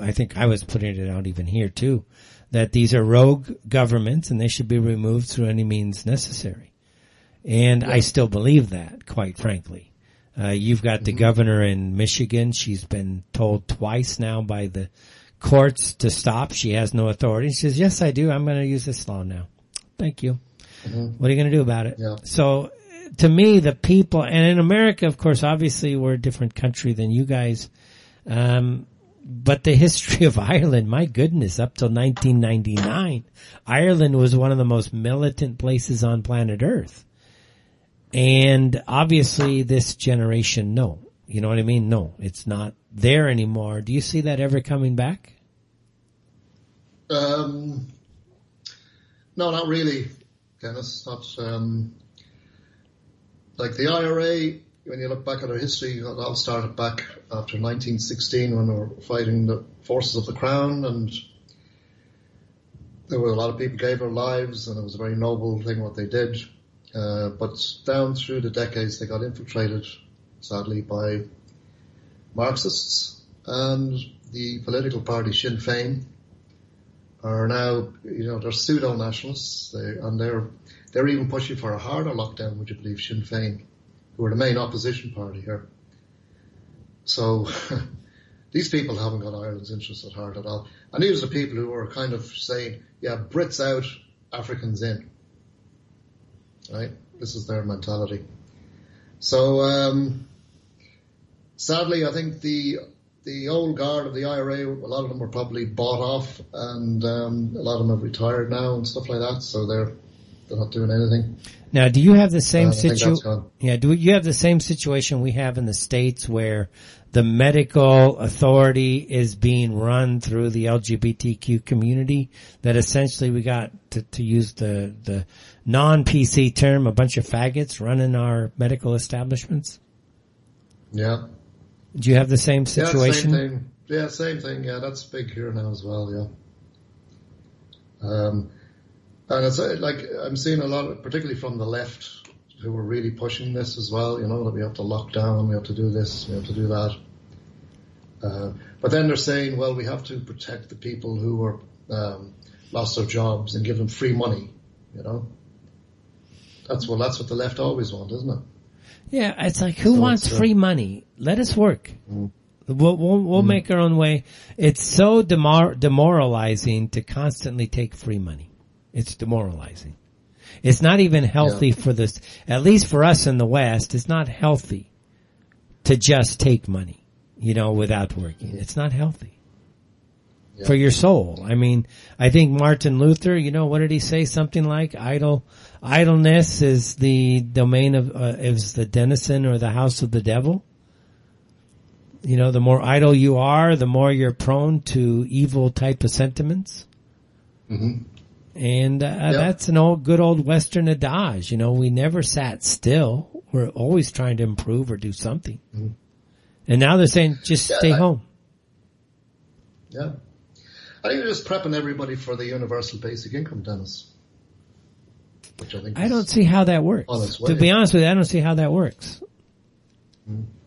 I think I was putting it out even here too, that these are rogue governments and they should be removed through any means necessary. And I still believe that, quite frankly. Uh, you've got the governor in Michigan. She's been told twice now by the courts to stop. She has no authority. She says, yes, I do. I'm going to use this law now. Thank you. What are you going to do about it? Yeah. So to me, the people, and in America, of course, obviously we're a different country than you guys. Um, but the history of Ireland, my goodness, up till 1999, Ireland was one of the most militant places on planet Earth. And obviously this generation, no. You know what I mean? No, it's not there anymore. Do you see that ever coming back? Um, no, not really, Dennis. Not um, like the IRA. When you look back at our history, it all started back after 1916 when we were fighting the forces of the crown, and there were a lot of people gave their lives, and it was a very noble thing what they did. Uh, but down through the decades, they got infiltrated, sadly, by Marxists and the political party Sinn Féin are now, you know, they're pseudo nationalists, they, and they're they're even pushing for a harder lockdown. Would you believe Sinn Féin, who are the main opposition party here? So these people haven't got Ireland's interests at heart at all. And these are the people who are kind of saying, "Yeah, Brits out, Africans in." Right? This is their mentality. So um, sadly, I think the the old guard of the IRA, a lot of them were probably bought off, and um, a lot of them have retired now and stuff like that. So they're they're not doing anything. Now, do you have the same Uh, I think that's situation? Yeah, do you have the same situation we have in the states where the medical authority is being run through the LGBTQ community? That essentially we got to, to use the the non PC term, a bunch of faggots running our medical establishments. Yeah. Do you have the same Yeah, situation? same thing. Yeah, same thing. Yeah, that's big here now as well. Yeah. Um, And it's uh, like I'm seeing a lot, of, particularly from the left, who are really pushing this as well. You know that we have to lock down, we have to do this, we have to do that. Uh, but then they're saying, well, we have to protect the people who are um, lost their jobs and give them free money. You know, that's well, that's what the left always want, isn't it? Yeah, it's like who So wants uh, free money? Let us work. Mm. We'll we'll, we'll make our own way. It's so demor- demoralizing to constantly take free money. It's demoralizing. It's not even healthy for this. At least for us in the West, it's not healthy to just take money. You know, without working. It's not healthy. Yeah. For your soul. I mean, I think Martin Luther, you know, what did he say? Something like idle, idleness is the domain of, uh, is the denizen or the house of the devil. You know, the more idle you are, the more you're prone to evil type of sentiments. hmm And uh, that's an old, good old Western adage. You know, we never sat still. We're always trying to improve or do something. And now they're saying, just Yeah, stay I- home. Yeah. I think they're just prepping everybody for the universal basic income, Dennis. Which I think I don't see how that works. To be honest with you, I don't see how that works.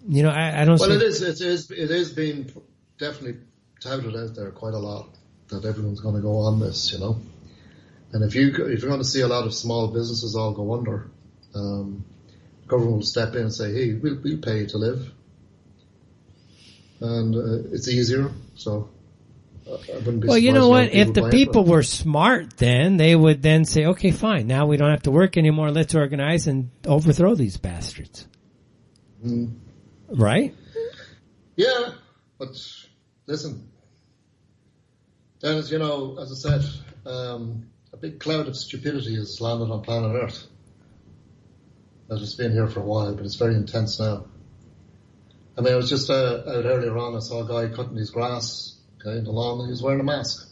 You know, I, I don't Well, see. it is. It is. It is being definitely touted out there quite a lot that everyone's going to go on this, you know. And if you if you're going to see a lot of small businesses all go under, um, government will step in and say, "Hey, we'll we'll pay you to live," and uh, it's easier. So uh, I wouldn't be. Well, you know what? If the people were smart, then they would then say, "Okay, fine. Now we don't have to work anymore. Let's organize and overthrow these bastards." Mm. Right? Yeah, but listen, Dennis, you know, as I said, um, big cloud of stupidity has landed on planet Earth. That it's been here for a while, but it's very intense now. I mean, I was just uh, out earlier on, I saw a guy cutting his grass, okay, in the lawn, and he was wearing a mask.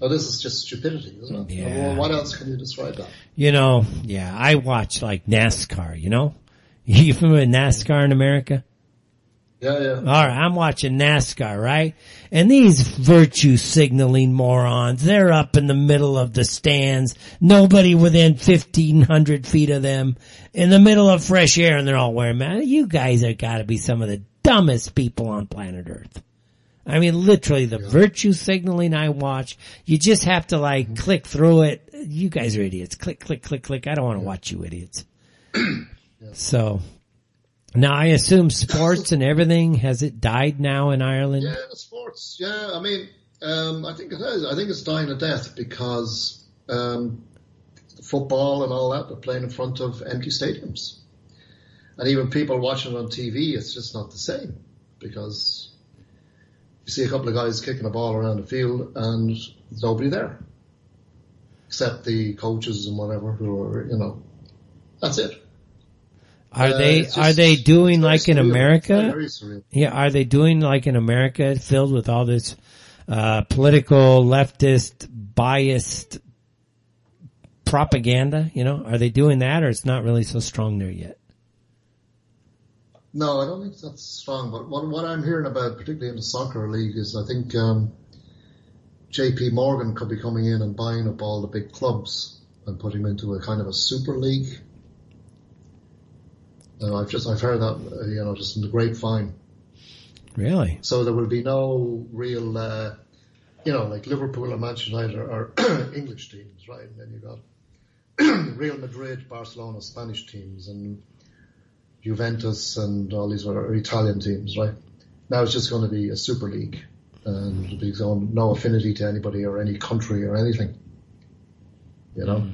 Now this is just stupidity, isn't it? Yeah. Well, what else can you describe that? You know, yeah. I watch like NASCAR. You know, you familiar with NASCAR in America? Yeah, yeah. All right, I'm watching NASCAR, right? And these virtue signaling morons, they're up in the middle of the stands, nobody within 1500 feet of them, in the middle of fresh air, and they're all wearing masks. You guys are gotta be some of the dumbest people on planet Earth. I mean, literally the virtue signaling I watch, you just have to like mm-hmm. click through it. You guys are idiots. Click, click, click, click. I don't want to watch you idiots. So, now I assume sports and everything, has it died now in Ireland? Yeah, sports. Yeah, I mean, um, I think it is. I think it's dying a death because um, football and all that they're playing in front of empty stadiums, and even people watching on TV, it's just not the same because you see a couple of guys kicking a ball around the field and there's nobody there except the coaches and whatever who are, you know, that's it. Are Uh, they, are they doing like in surreal. America? Yeah, are they doing like in America filled with all this, uh, political, leftist, biased propaganda? You know, are they doing that or it's not really so strong there yet? No, I don't think that's strong. But what, what I'm hearing about, particularly in the soccer league, is I think um, J.P. Morgan could be coming in and buying up all the big clubs and putting them into a kind of a super league. I've just I've heard that uh, you know just in the grapevine. Really? So there will be no real, uh, you know, like Liverpool and Manchester United are, are English teams, right? And then you got Real Madrid, Barcelona, Spanish teams, and Juventus and all these other Italian teams, right? Now it's just going to be a super league, and it'll be no affinity to anybody or any country or anything, you know.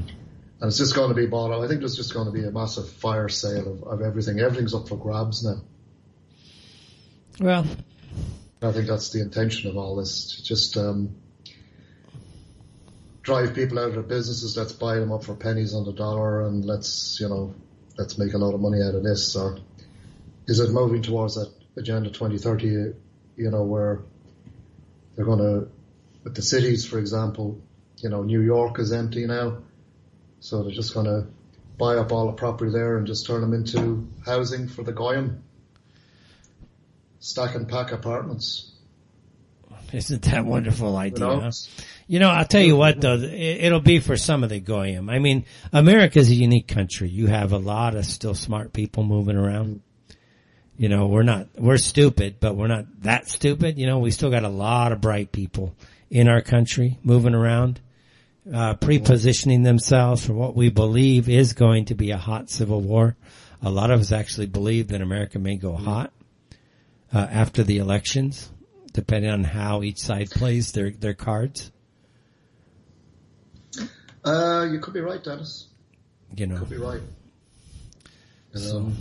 And it's just going to be bought out. I think there's just going to be a massive fire sale of, of everything. Everything's up for grabs now. Well, I think that's the intention of all this. To just um, drive people out of their businesses. Let's buy them up for pennies on the dollar, and let's you know, let's make a lot of money out of this. Or is it moving towards that agenda 2030? You know, where they're going to, with the cities, for example, you know, New York is empty now, so they're just going to buy up all the property there and just turn them into housing for the Goyim. Stack and pack apartments. Isn't that wonderful idea? know? huh? You know, I'll tell you what though, it, it'll be for some of the goyim. I mean, America's a unique country. You have a lot of still smart people moving around. You know, we're not, we're stupid, but we're not that stupid. You know, we still got a lot of bright people in our country moving around, uh, pre-positioning themselves for what we believe is going to be a hot civil war. A lot of us actually believe that America may go hot, uh, after the elections, depending on how each side plays their, their cards. Uh, you could be right, Dennis. You know, Could be right. You So-.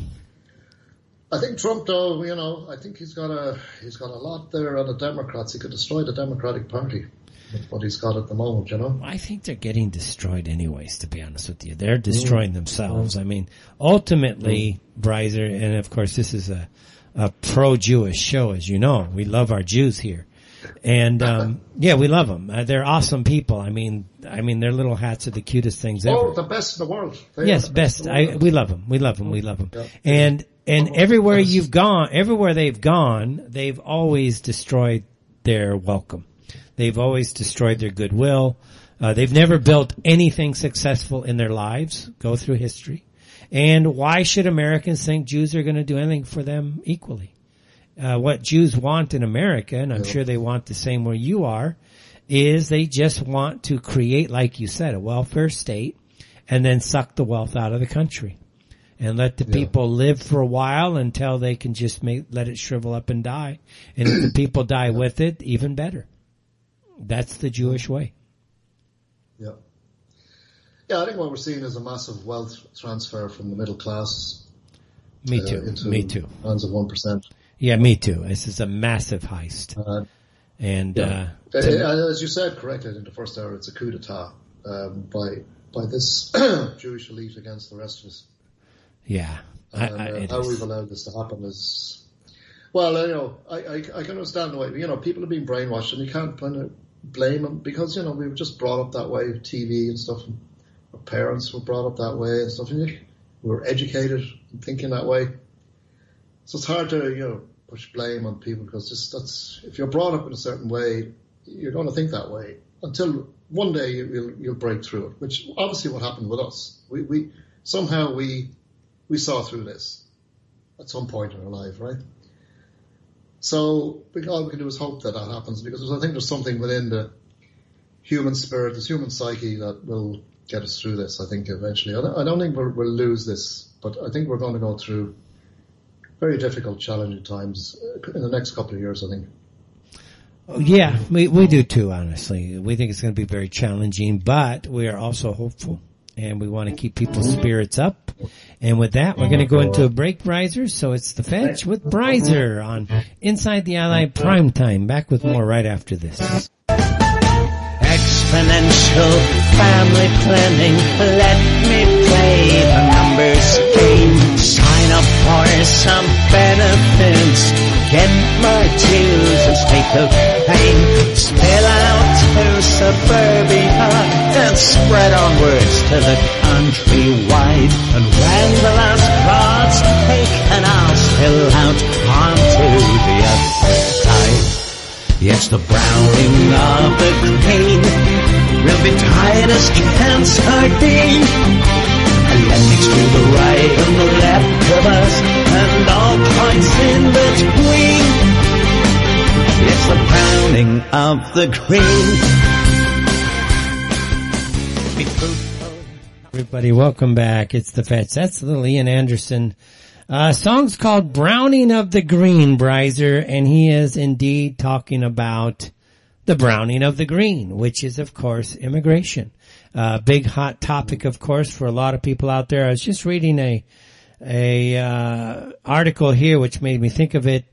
I think Trump, though, you know, I think he's got a he's got a lot there on the Democrats. He could destroy the Democratic Party with what he's got at the moment. You know. I think they're getting destroyed anyways, to be honest with you. They're destroying themselves. I mean, ultimately, Brizer, and of course this is a, a pro-Jewish show, as you know. We love our Jews here. And, um, yeah, we love them. Uh, they're awesome people. I mean, I mean, their little hats are the cutest things ever. Oh, the best in the world. They Yes, the best. in the I, we love them. We love them. We love them. Yeah. And, and everywhere you've gone, everywhere they've gone, they've always destroyed their welcome. They've always destroyed their goodwill. Uh, they've never built anything successful in their lives. Go through history. And why should Americans think Jews are going to do anything for them equally? Uh, what Jews want in America, and I'm sure they want the same where you are, is they just want to create, like you said, a welfare state and then suck the wealth out of the country and let the people live for a while until they can just make, let it shrivel up and die. And if the people die with it, even better. That's the Jewish way. Yeah. Yeah, I think what we're seeing is a massive wealth transfer from the middle class Me uh, too. into me too. hands of one percent. Yeah, me too. This is a massive heist. Uh, And, Yeah. uh, Uh, as you said correctly in the first hour, it's a coup d'état um, by by this Jewish elite against the rest of us. yeah. I, And I, uh, it how is. we've allowed this to happen is, well, you know, I, I, I can understand the way, you know, people are being brainwashed and you can't kind of blame them because, you know, we were just brought up that way, TV and stuff. And our parents were brought up that way and stuff. And we were educated in thinking that way. So it's hard to, you know, push blame on people because just that's, if you're brought up in a certain way, you're going to think that way until one day you, you'll, you'll break through it, which obviously what happened with us. We, we, somehow we, we saw through this at some point in our life, right? So we, all we can do is hope that that happens because I think there's something within the human spirit, this human psyche that will get us through this. I think eventually. I don't, I don't think we'll, we'll lose this, but I think we're going to go through very difficult, challenging times uh, in the next couple of years. I think. Oh, Yeah, we, we do too, honestly. We think it's going to be very challenging, but we are also hopeful and we want to keep people's spirits up. And with that, we're going to go into a break, Brizer. So it's the Fetch with Brizer on Inside the Eye Live Prime Time. Back with more right after this. Exponential family planning. Let me play the numbers game. Sign up for some benefits. Get my dues and take of pain. Spill out to suburbia and spread onwards to the countrywide. And when the last rod's taken, I'll spill out onto the other side. Yes, the browning of the grain will be tight as can sardine. To the right and the left of us, and all points in between. It's the browning of the fruitful. Everybody, welcome back. It's the Fetch. That's little Ian Anderson. Uh, song's called Browning of the Green, Brizer, and he is indeed talking about the browning of the green, which is of course immigration. Uh, big hot topic, of course, for a lot of people out there. I was just reading a, a, uh, article here which made me think of it.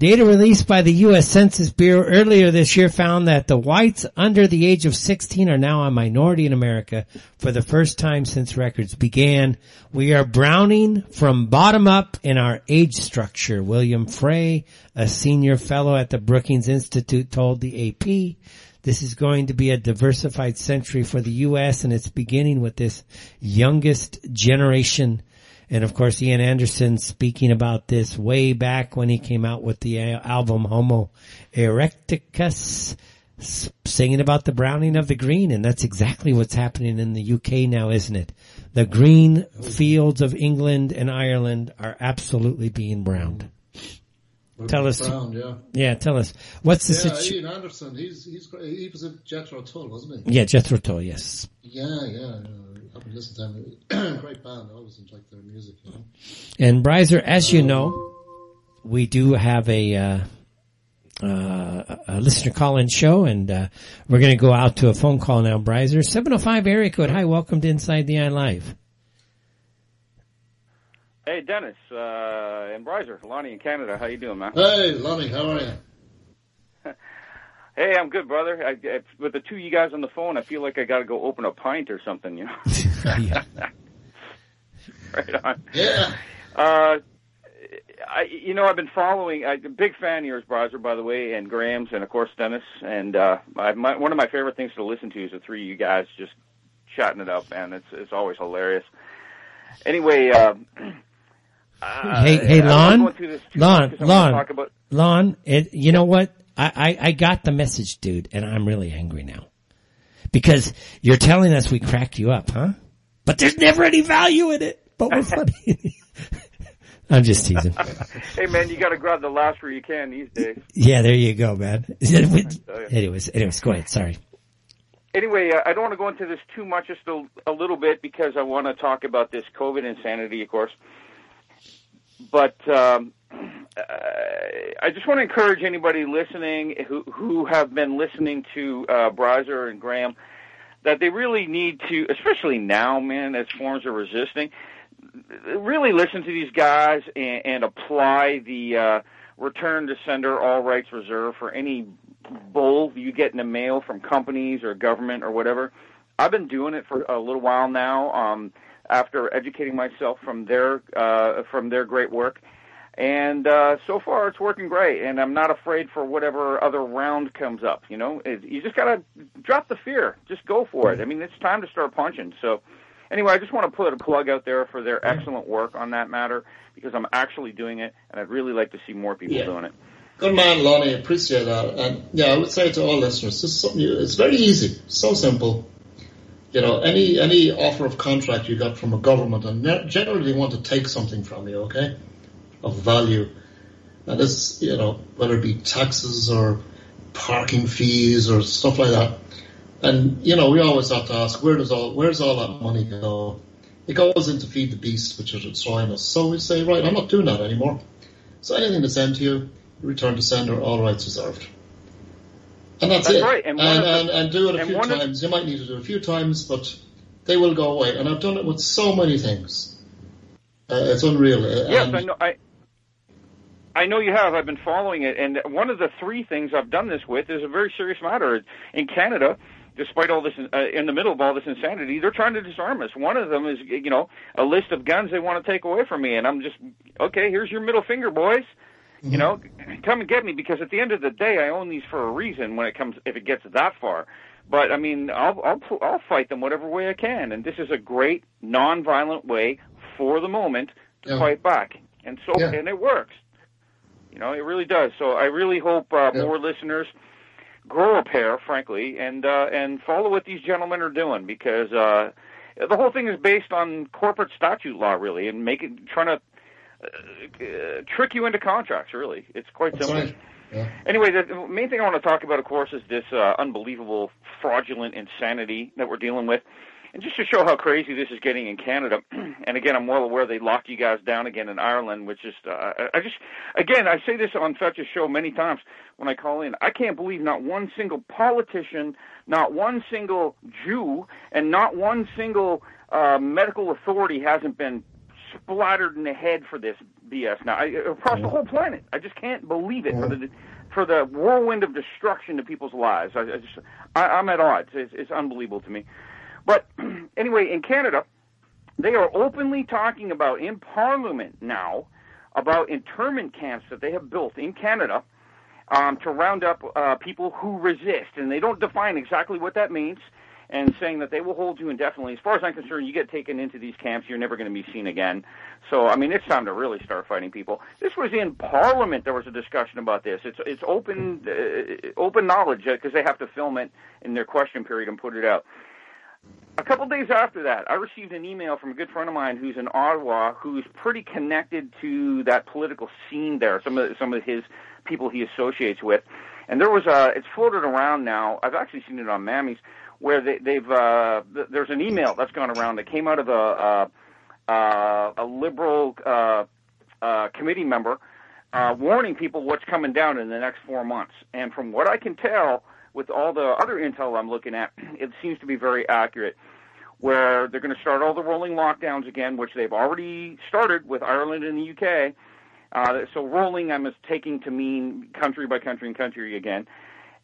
Data released by the U.S. Census Bureau earlier this year found that the whites under the age of 16 are now a minority in America for the first time since records began. We are browning from bottom up in our age structure. William Frey, a senior fellow at the Brookings Institute told the AP, this is going to be a diversified century for the U.S. and it's beginning with this youngest generation And of course, Ian Anderson speaking about this way back when he came out with the album Homo Erraticus, singing about the browning of the green. And that's exactly what's happening in the UK now, isn't it? The green fields of England and Ireland are absolutely being browned. Tell us- Brown, yeah. Yeah, tell us, what's the Yeah, situation? Ian Anderson, he's, he's, he was a Jethro Tull, wasn't he? Yeah, Jethro Tull, yes. Yeah, yeah. I haven't listened to him. Great band. I always like their music, you know. And Brizer, as you know, we do have a, uh, uh, a listener call-in show and, uh, we're going to go out to a phone call now, Brizer. 705 area code. Hi, welcome to Inside the Eye Live. Hey, Dennis, uh, and Brizer, Lonnie in Canada. How you doing, man? Hey, Lonnie, how are you? Hey, I'm good, brother. I, I, with the two of you guys on the phone, I feel like I got to go open a pint or something, you know? Yeah. right on. Yeah. Uh, I, you know, I've been following. I'm a big fan of yours, Bryzer, by the way, and Graham's, and of course Dennis. And uh, I, my, one of my favorite things to listen to is the three of you guys just chatting it up, man. It's it's always hilarious. Anyway, uh, uh, Hey, hey, Lon? go into this too Lon, much 'cause I wanna Lon. About, Lon, it, you know what? I, I, I got the message, dude, and I'm really angry now. Because you're telling us we cracked you up, huh? But there's never any value in it. But we're funny. I'm just teasing. hey, man, you got to grab the last where you can these days. Yeah, there you go, man. anyways, anyways, go ahead. Sorry. Anyway, uh, I don't want to go into this too much, just a, a little bit, because I want to talk about this COVID insanity, of course. But um, uh, I just want to encourage anybody listening who who have been listening to uh, Brizer and Graham that they really need to, especially now, man, as forms are resisting, really listen to these guys and, and apply the uh, return to sender all rights reserved for any bull you get in the mail from companies or government or whatever. I've been doing it for a little while now. Um, after educating myself from their uh, from their great work, and uh, so far it's working great. And I'm not afraid for whatever other round comes up. You know, it, you just gotta drop the fear. Just go for it. I mean, it's time to start punching. So. Anyway, I just want to put a plug out there for their excellent work on that matter because I'm actually doing it, and I'd really like to see more people Yeah. doing it. Good man, Lonnie. Appreciate that. And yeah, I would say to all listeners, this is something it's very easy, so simple. You know, any any offer of contract you got from a government, and ne- generally they want to take something from you, okay, of value. And this, you know, whether it be taxes or parking fees or stuff like that. And you know, we always have to ask, where does all where's all that money go? It goes in to feed the beast, which is destroying us. So we say, right, I'm not doing that anymore. So anything that's sent to you, return to sender, all rights reserved. And that's, That's it. right, and one And, the- and, and do it a few one of- times. You might need to do it a few times, but they will go away. And I've done it with so many things. Uh, it's unreal. Uh, Yes, and- I know. I I know you have. I've been following it, and one of the three things I've done this with is a very serious matter in Canada. Despite all this, uh, in the middle of all this insanity, they're trying to disarm us. One of them is, you know, a list of guns they want to take away from me, and I'm just, okay, here's your middle finger, boys. You know, come and get me because at the end of the day, I own these for a reason. When it comes, if it gets that far, but I mean, I'll I'll I'll fight them whatever way I can, and this is a great non-violent way for the moment to Yeah. fight back, and so Yeah. and it works. You know, it really does. So I really hope uh, Yeah. more listeners grow a pair, frankly, and uh, and follow what these gentlemen are doing because uh, the whole thing is based on corporate statute law, really, and making trying to uh, uh, trick you into contracts. Really, it's quite That's simple. right. Yeah. Anyway, the main thing I want to talk about, of course, is this uh, unbelievable fraudulent insanity that we're dealing with. And just to show how crazy this is getting in Canada, and again, I'm well aware they locked you guys down again in Ireland, which is, uh, I just, again, I say this on Fetch's show many times when I call in. I can't believe not one single politician, not one single Jew, and not one single uh, medical authority hasn't been splattered in the head for this BS now I, across the whole planet. I just can't believe it for the for the whirlwind of destruction to people's lives. I, I just I, I'm at odds. It's, it's unbelievable to me. But anyway, in Canada, they are openly talking about in Parliament now about internment camps that they have built in Canada um, to round up uh, people who resist, and they don't define exactly what that means. And saying that they will hold you indefinitely. As far as I'm concerned, you get taken into these camps, you're never going to be seen again. So, I mean, it's time to really start fighting people. This was in Parliament. There was a discussion about this. It's it's open uh, open knowledge because they have to film it in their question period and put it out. A couple days after that, I received an email from a good friend of mine who's in Ottawa, who's pretty connected to that political scene there. Some of some of his people he associates with, and there was a. It's floated around now. I've actually seen it on Mammies where they, they've uh, th- there's an email that's gone around that came out of a a, uh, a liberal uh, uh, committee member uh, warning people what's coming down in the next four months. And from what I can tell, with all the other intel I'm looking at, it seems to be very accurate. Where they're going to start all the rolling lockdowns again, which they've already started with Ireland and the UK. Uh, so rolling, I'm taking to mean country by country and country again.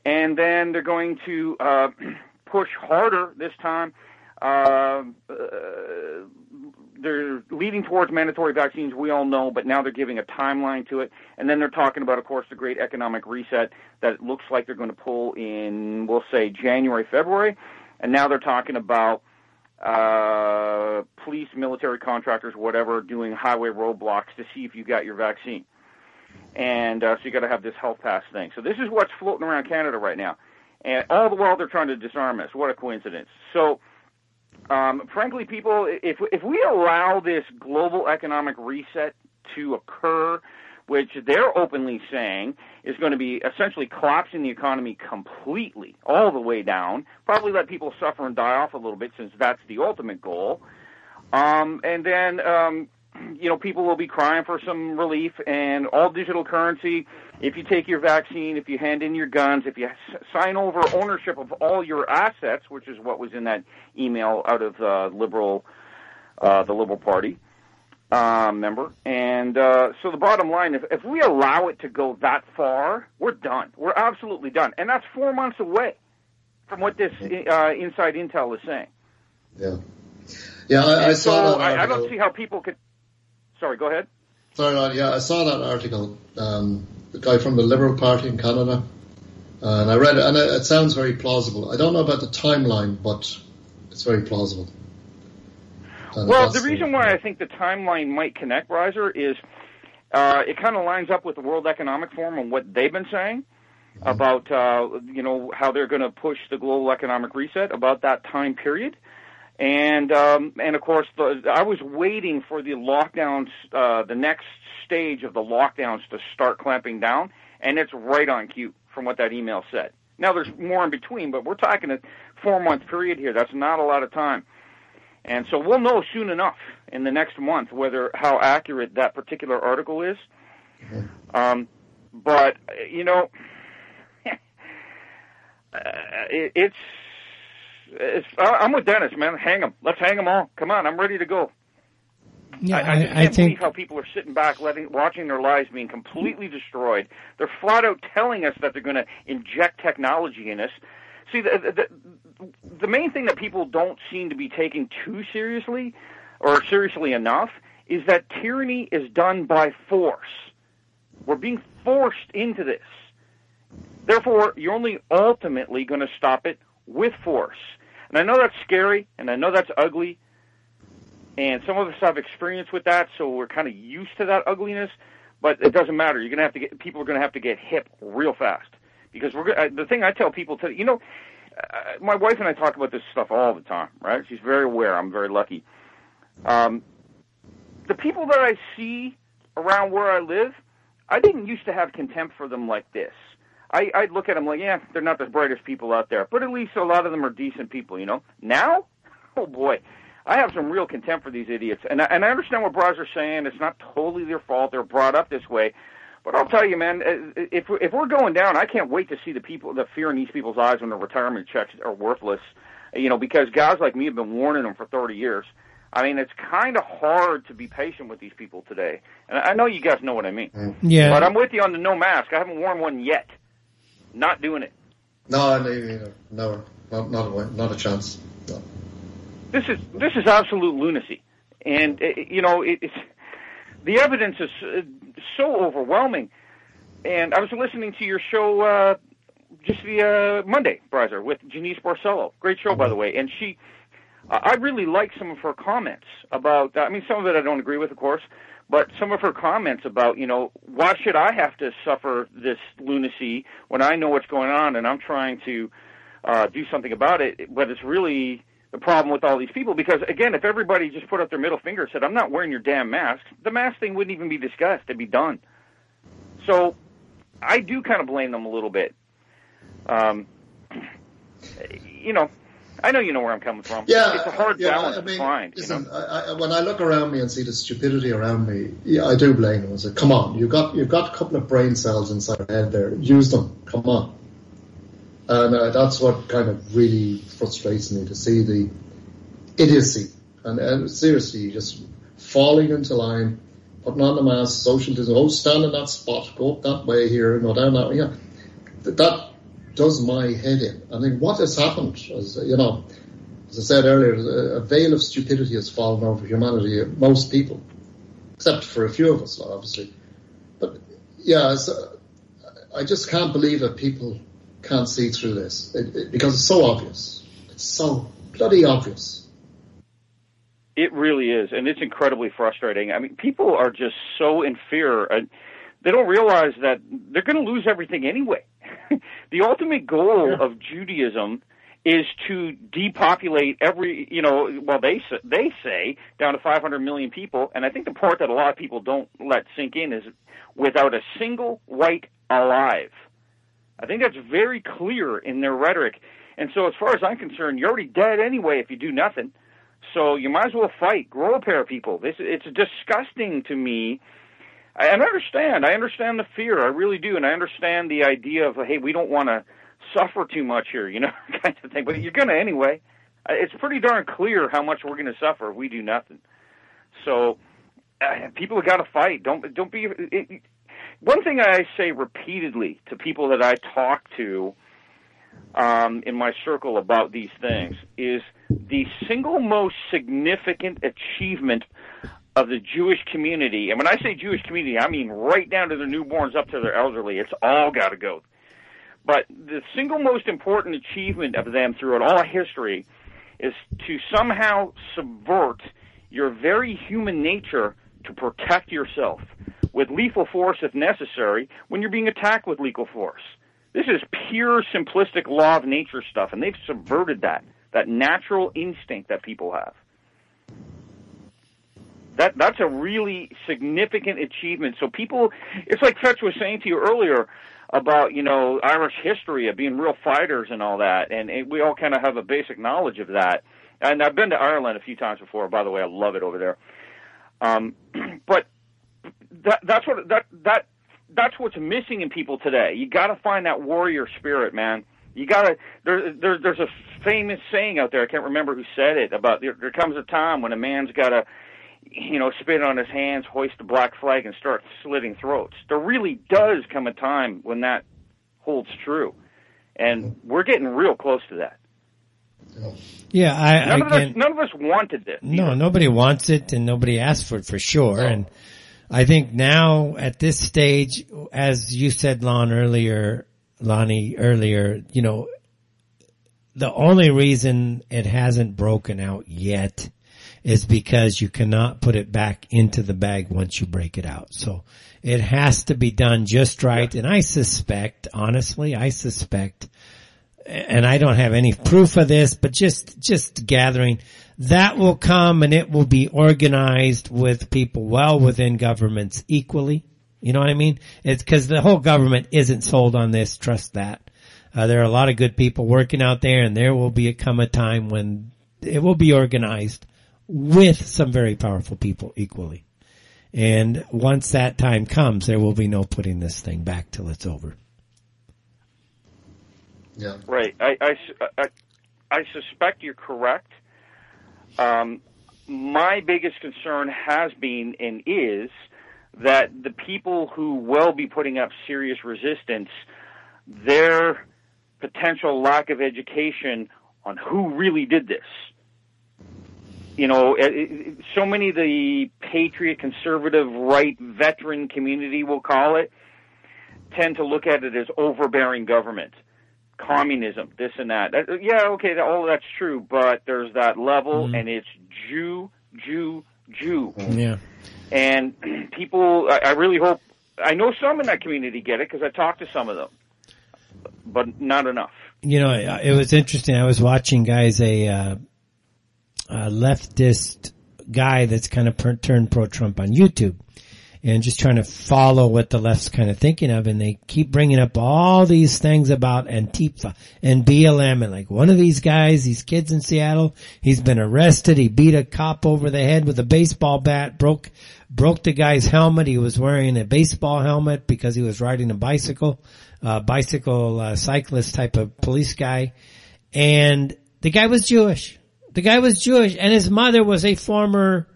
And then they're going to uh, push harder this time. Uh, uh, they're leading towards mandatory vaccines, we all know, but now they're giving a timeline to it. And then they're talking about, of course, the great economic reset that it looks like they're going to pull in, we'll say, January, February. And now they're talking about uh, police, military contractors, whatever, doing highway roadblocks to see if you got your vaccine. And uh, so you got to have this health pass thing. So this is what's floating around Canada right now and all the while they're trying to disarm us. What a coincidence! So, um, frankly, people, if if we allow this global economic reset to occur, which they're openly saying is going to be essentially collapsing the economy completely, all the way down, probably let people suffer and die off a little bit, since that's the ultimate goal. Um, and then um, you know, people will be crying for some relief and all digital currency. If you take your vaccine, if you hand in your guns, if you sign over ownership of all your assets, which is what was in that email out of uh, liberal, uh, the Liberal Party uh, member. And uh, so the bottom line, if, if we allow it to go that far, we're done. We're absolutely done. And that's four months away from what this uh, inside intel is saying. Yeah. Yeah, I, I saw so I, I don't see how people could Sorry, go ahead. Sorry, Ron. Yeah, I saw that article. Um, the guy from the Liberal Party in Canada, and I read it, and it, it sounds very plausible. I don't know about the timeline, but it's very plausible. And well, the reason why I think the timeline might connect, Brizer, is uh, it kind of lines up with the World Economic Forum and what they've been saying mm-hmm. about uh, you know how they're going to push the global economic reset about that time period. And um, and of course, the, I was waiting for the lockdowns, uh, the next stage of the lockdowns to start clamping down, and it's right on cue from what that email said. Now there's more in between, but we're talking a four month period here. That's not a lot of time, and so we'll know soon enough in the next month whether how accurate that particular article is. Mm-hmm. Um, but you know, uh, it, it's it's, uh, I'm with Dennis, man. Hang them. Let's hang them all. Come on, I'm ready to go. Yeah, I, I, I, can't I think believe how people are sitting back, letting, watching their lives being completely destroyed. They're flat out telling us that they're going to inject technology in us. See, the, the the main thing that people don't seem to be taking too seriously, or seriously enough, is that tyranny is done by force. We're being forced into this. Therefore, you're only ultimately going to stop it with force. And I know that's scary, and I know that's ugly, and some of us have experience with that, so we're kind of used to that ugliness. But it doesn't matter. You're gonna have to get people are gonna have to get hip real fast because we're the thing I tell people to you know. Uh, my wife and I talk about this stuff all the time, right? She's very aware. I'm very lucky. Um, the people that I see around where I live, I didn't used to have contempt for them like this. I, I'd look at them like, yeah, they're not the brightest people out there, but at least a lot of them are decent people, you know. Now, oh boy, I have some real contempt for these idiots, and I, and I understand what bras are saying. It's not totally their fault; they're brought up this way. But I'll tell you, man, if if we're going down, I can't wait to see the people, the fear in these people's eyes when their retirement checks are worthless. You know, because guys like me have been warning them for 30 years. I mean, it's kind of hard to be patient with these people today. And I know you guys know what I mean. Yeah. But I'm with you on the no mask. I haven't worn one yet. Not doing it. No, no, no, not not a, not a chance. No. This is this is absolute lunacy, and uh, you know it, it's the evidence is uh, so overwhelming. And I was listening to your show uh, just the uh, Monday Brizer with Janice Barcelo. Great show, by the way. And she, I really like some of her comments about. I mean, some of it I don't agree with, of course, but some of her comments about, you know, why should I have to suffer this lunacy when I know what's going on and I'm trying to uh, do something about it? But it's really the problem with all these people because, again, if everybody just put up their middle finger and said, "I'm not wearing your damn mask," the mask thing wouldn't even be discussed; it'd be done. So, I do kind of blame them a little bit. Um, you know, I know you know where I'm coming from. Yeah, it's a hard yeah, balance I mean, to find. Listen, you know? I, I, when I look around me and see the stupidity around me, yeah, I do blame them. I say, "Come on, you've got you've got a couple of brain cells inside your head there. Use them. Come on." And uh, that's what kind of really frustrates me to see the idiocy and, and seriously just falling into line, putting on the mask, social distancing. Oh, stand in that spot, go up that way here, go down that way. Yeah, that does my head in. I mean, what has happened? As you know, as I said earlier, a, veil of stupidity has fallen over humanity. Most people, except for a few of us, obviously. But yeah, so, I just can't believe that people can't see through this it, it, because it's so obvious. It's so bloody obvious. It really is, and it's incredibly frustrating. I mean, people are just so in fear, and they don't realize that they're going to lose everything anyway. the ultimate goal Yeah. of Judaism is to depopulate every, you know, well they they say down to 500 million people, and I think the part that a lot of people don't let sink in is without a single white alive. I think that's very clear in their rhetoric. And so, as far as I'm concerned, you're already dead anyway if you do nothing. So you might as well fight, grow a pair of people. This it's disgusting to me. I- And I understand. I understand the fear. I really do, and I understand the idea of hey, we don't want to suffer too much here, you know, kind of thing. But you're gonna anyway. It's pretty darn clear how much we're gonna suffer if we do nothing. So uh, people have got to fight. Don't don't be. It, it, one thing I say repeatedly to people that I talk to um, in my circle about these things is the single most significant achievement of the Jewish community. And when I say Jewish community, I mean right down to their newborns up to their elderly. It's all got to go. But the single most important achievement of them throughout all history is to somehow subvert your very human nature to protect yourself with lethal force if necessary when you're being attacked with lethal force. This is pure simplistic law of nature stuff, and they've subverted that, that natural instinct that people have. That that's a really significant achievement. So people, it's like Fetch was saying to you earlier about you know Irish history of being real fighters and all that, and it, we all kind of have a basic knowledge of that. And I've been to Ireland a few times before. By the way, I love it over there. Um, but that that's what that that that's what's missing in people today. You got to find that warrior spirit, man. You got to there, there there's a famous saying out there. I can't remember who said it about there, there comes a time when a man's got to you know spit on his hands, hoist the black flag, and start slitting throats. There really does come a time when that holds true, and we're getting real close to that. Yeah, I, None of us none of us wanted this. no, nobody wants it and nobody asked for it for sure. And I think now at this stage, as you said, Lon earlier, Lonnie earlier, you know, the only reason it hasn't broken out yet is because you cannot put it back into the bag once you break it out. So it has to be done just right. And I suspect, honestly, I suspect, and I don't have any proof of this, but just, just gathering that will come and it will be organized with people well within governments equally. You know what I mean? It's cause the whole government isn't sold on this. Trust that. Uh, there are a lot of good people working out there and there will be a come a time when it will be organized with some very powerful people equally. And once that time comes, there will be no putting this thing back till it's over. Yeah. Right. I, I, I, I suspect you're correct. Um, my biggest concern has been and is that the people who will be putting up serious resistance, their potential lack of education on who really did this. You know, it, it, so many of the patriot, conservative, right, veteran community, we'll call it, tend to look at it as overbearing government. communism, this and that. that yeah, okay, all that's true, but there's that level, Mm-hmm. and it's Jew, Jew, Jew. Yeah. And people, I, I really hope, I know some in that community get it because I talked to some of them, but not enough. You know, it was interesting. I was watching guys, a, uh, a leftist guy that's kind of per- turned pro-Trump on YouTube and just trying to follow what the left's kind of thinking of. And they keep bringing up all these things about Antifa and BLM and like one of these guys, these kids in Seattle, he's been arrested. He beat a cop over the head with a baseball bat, broke, broke the guy's helmet. He was wearing a baseball helmet because he was riding a bicycle, uh, bicycle, uh, cyclist type of police guy. And the guy was Jewish. The guy was Jewish and his mother was a former,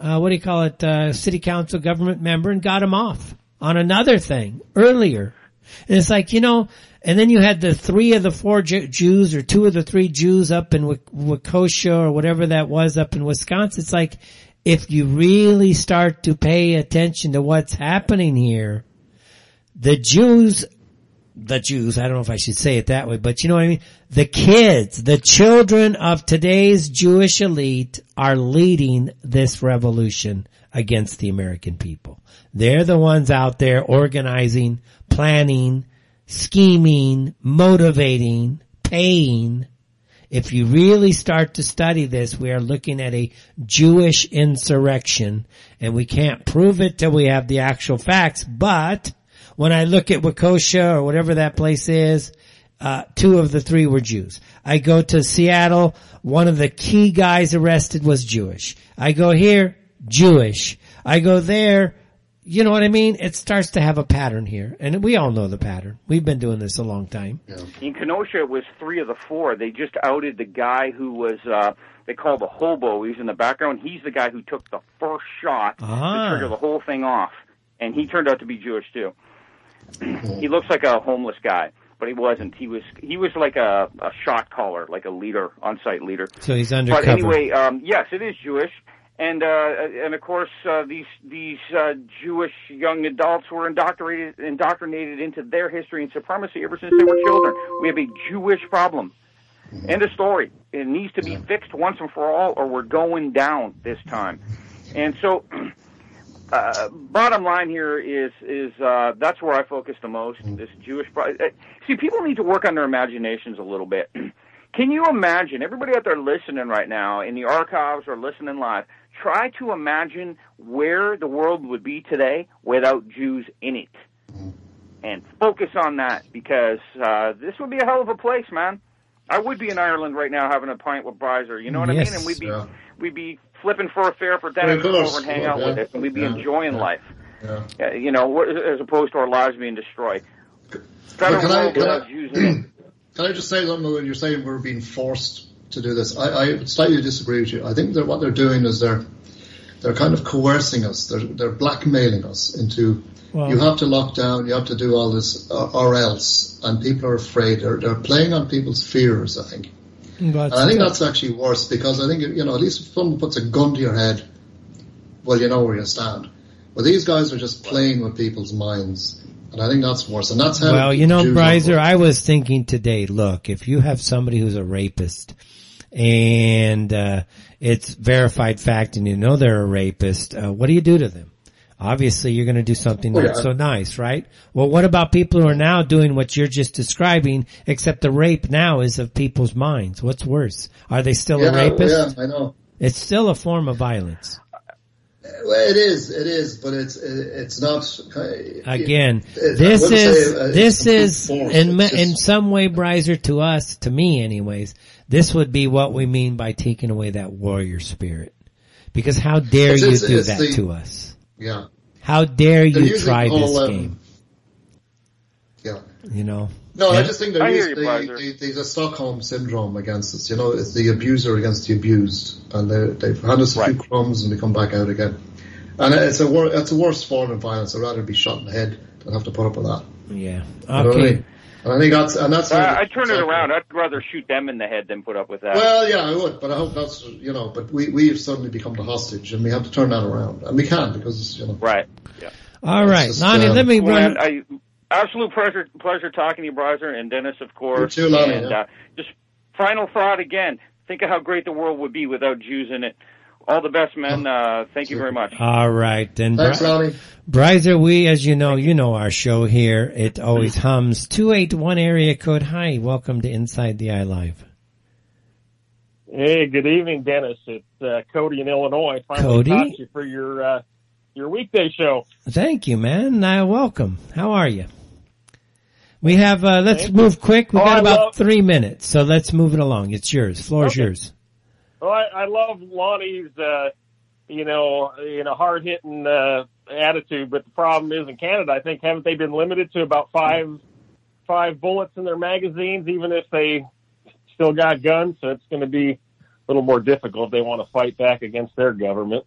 uh, what do you call it, uh, city council government member and got him off on another thing earlier. And it's like, you know, and then you had the three of the four Jews or two of the three Jews up in Wak- Waukesha or whatever that was up in Wisconsin. It's like, if you really start to pay attention to what's happening here, the Jews the Jews, I don't know if I should say it that way, but you know what I mean? The kids, the children of today's Jewish elite are leading this revolution against the American people. They're the ones out there organizing, planning, scheming, motivating, paying. If you really start to study this, we are looking at a Jewish insurrection and we can't prove it till we have the actual facts, but when I look at Waukesha or whatever that place is, uh, two of the three were Jews. I go to Seattle, one of the key guys arrested was Jewish. I go here, Jewish. I go there, you know what I mean? It starts to have a pattern here. And we all know the pattern. We've been doing this a long time. In Kenosha, it was three of the four. They just outed the guy who was, uh, they call the hobo. He's in the background. He's the guy who took the first shot Ah. to trigger the whole thing off. And he turned out to be Jewish too. He looks like a homeless guy, but he wasn't. He was, he was like a, a shot caller, like a leader, on-site leader. So he's undercover. But anyway, um, yes, it is Jewish, and uh, and of course uh, these these uh, Jewish young adults were indoctrinated indoctrinated into their history and supremacy ever since they were children. We have a Jewish problem. End of story. It needs to be fixed once and for all, or we're going down this time. And so, uh, bottom line here is is uh, that's where I focus the most. This Jewish. Pro- uh, See, people need to work on their imaginations a little bit. Can you imagine everybody out there listening right now in the archives or listening live? Try to imagine where the world would be today without Jews in it, and focus on that because uh, this would be a hell of a place, man. I would be in Ireland right now having a pint with Brizer. You know what I mean? And we'd be Yeah. we'd be flipping for a fare for dinner, Of come over and hang out Yeah. with us, and we'd be Yeah. enjoying Yeah. life. Yeah. You know, as opposed to our lives being destroyed. Better can I- can I- without Jews in it. Can I just say something when you're saying we're being forced to do this? I, I slightly disagree with you. I think that what they're doing is they're they're kind of coercing us. They're they're blackmailing us into Well- you have to lock down, you have to do all this, uh, or else, and people are afraid. They're they're playing on people's fears. I think. But And I think that's actually worse because I think, you know, at least if someone puts a gun to your head, well, you know where you stand. But these guys are just playing with people's minds. And I think that's worse. And that's how. Well, you know, Brizer. I was thinking today, look, if you have somebody who's a rapist and, uh, it's verified fact and you know they're a rapist, uh, what do you do to them? Obviously you're gonna do something Oh, not yeah. so nice, right? Well, what about people who are now doing what you're just describing, except the rape now is of people's minds? What's worse? Are they still yeah, a rapist? Yeah, I know. It's still a form of violence. Well, it is, it is, but it's it's not. Again, it- this is, say, uh, this is, in, It's in some way, Brizer, to us, to me anyways, this would be what we mean by taking away that warrior spirit. Because how dare you do that the- to us? Yeah, How dare you try all, this um, game? yeah. You know? No, Yeah. I just think they're I hear you, they, they, there's a Stockholm syndrome against us. You know, it's the abuser against the abused, and they, they've had us a few crumbs and they come back out again. And it's a wor- it's a worse form of violence. I'd rather be shot in the head than have to put up with that. Yeah. You know what I Okay. mean? And I think that's and that's. Uh, how- I turn it around. I'd rather shoot them in the head than put up with that. Well, yeah, I would, but I hope that's you know. But we we've suddenly become the hostage, and we have to turn that around, and we can because it's you know. right. Yeah. All right. just, Lonnie, uh, let me Well, run. man, I absolute pleasure pleasure talking to you, Brizer, and Dennis, of course. You too, Lonnie, and yeah. uh, just final thought again. Think of how great the world would be without Jews in it. All the best, men. Uh, thank you very much. All right, And Thanks, Bri- Lonnie. Brizer, we, as you know, you know our show here. It always hums. 281 area code. Hi, welcome to Inside the Eye Live. Hey, good evening, Dennis. It's uh, Cody in Illinois. Finally Cody? caught you for your uh, your weekday show. Thank you, man. Uh, welcome. How are you? We have, uh, let's Thank you. move quick. We've Oh, got I about love- three minutes, so let's move it along. It's yours. Floor is yours. Well, I, I love Lonnie's, uh, you know, you know, hard hitting uh, attitude. But the problem is in Canada, I think haven't they been limited to about five five bullets in their magazines, even if they still got guns? So it's going to be a little more difficult if they want to fight back against their government.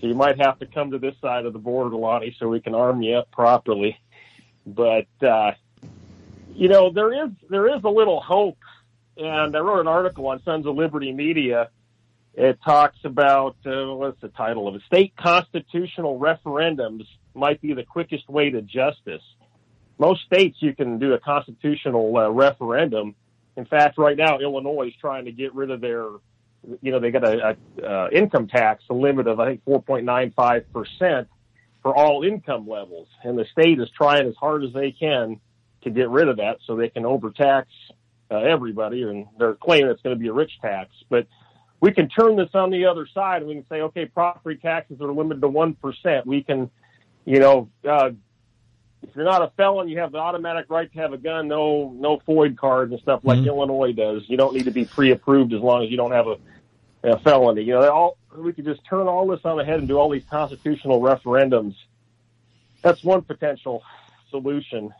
So you might have to come to this side of the border, Lonnie, so we can arm you up properly. But uh, you know, there is there is a little hope, and I wrote an article on Sons of Liberty Media. It talks about uh, what's the title of it? State constitutional referendums might be the quickest way to justice. Most states you can do a constitutional uh, referendum. In fact, right now Illinois is trying to get rid of their, you know, they got a, a uh, income tax, a limit of I think 4.95 percent for all income levels, and the state is trying as hard as they can to get rid of that so they can overtax uh, everybody, and they're claiming it's going to be a rich tax. But we can turn this on the other side, and we can say, okay, property taxes are limited to one percent. We can, you know, uh, if you're not a felon, you have the automatic right to have a gun. No, no FOID cards and stuff like Mhm. Illinois does. You don't need to be pre-approved as long as you don't have a, a felony. You know, they all we could just turn all this on the head and do all these constitutional referendums. That's one potential solution.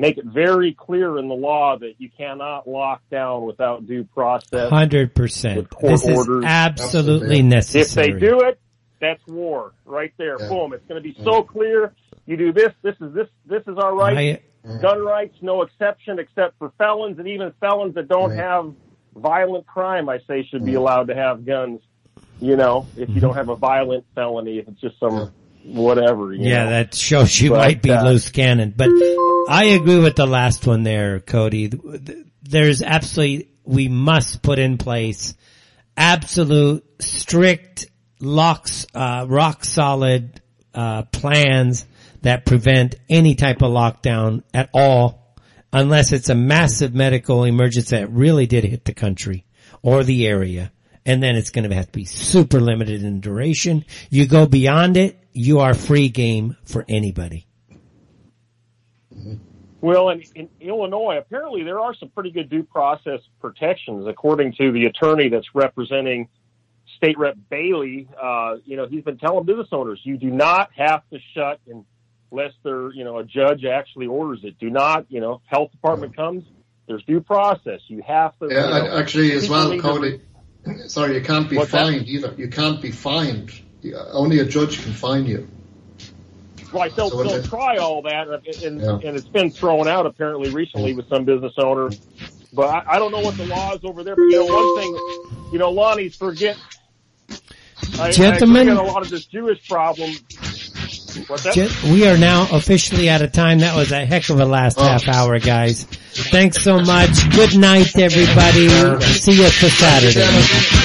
Make it very clear in the law that you cannot lock down without due process. Hundred percent. With court This is absolutely necessary. If they do it, that's war right there. Yeah. Boom. It's going to be so clear. You do this. This is this. This is our right. I, Gun rights, no exception except for felons, and even felons that don't Right. have violent crime, I say, should be mm. allowed to have guns. You know, if you mm-hmm. don't have a violent felony, if it's just some whatever. Yeah, know. that shows you But, might be uh, loose cannon. But I agree with the last one there, Cody. There's absolutely, we must put in place absolute strict locks, uh, rock solid, uh, plans that prevent any type of lockdown at all unless it's a massive medical emergency that really did hit the country or the area. And then it's going to have to be super limited in duration. You go beyond it, you are free game for anybody. Well, in, in Illinois, apparently there are some pretty good due process protections, according to the attorney that's representing State Rep Bailey. Uh, you know, he's been telling business owners, you do not have to shut unless there, you know, a judge actually orders it. Do not, you know, health department comes, there's due process. You have to. Yeah, you know, actually, as well, need to- Cody. Sorry, you can't be What's that? fined either. You can't be fined. You- Only a judge can fine you. Right, they'll, So they'll it- try all that, and, and, Yeah. and it's been thrown out apparently recently with some business owner. But I, I don't know what the law is over there. But you know, one thing, you know, Lonnie, forget. I, Gentlemen. I forget a lot of this Jewish problem. What's We are now officially out of time. That was a heck of a last Oh. half hour, guys. Thanks so much. Good night, everybody. See you for Saturday.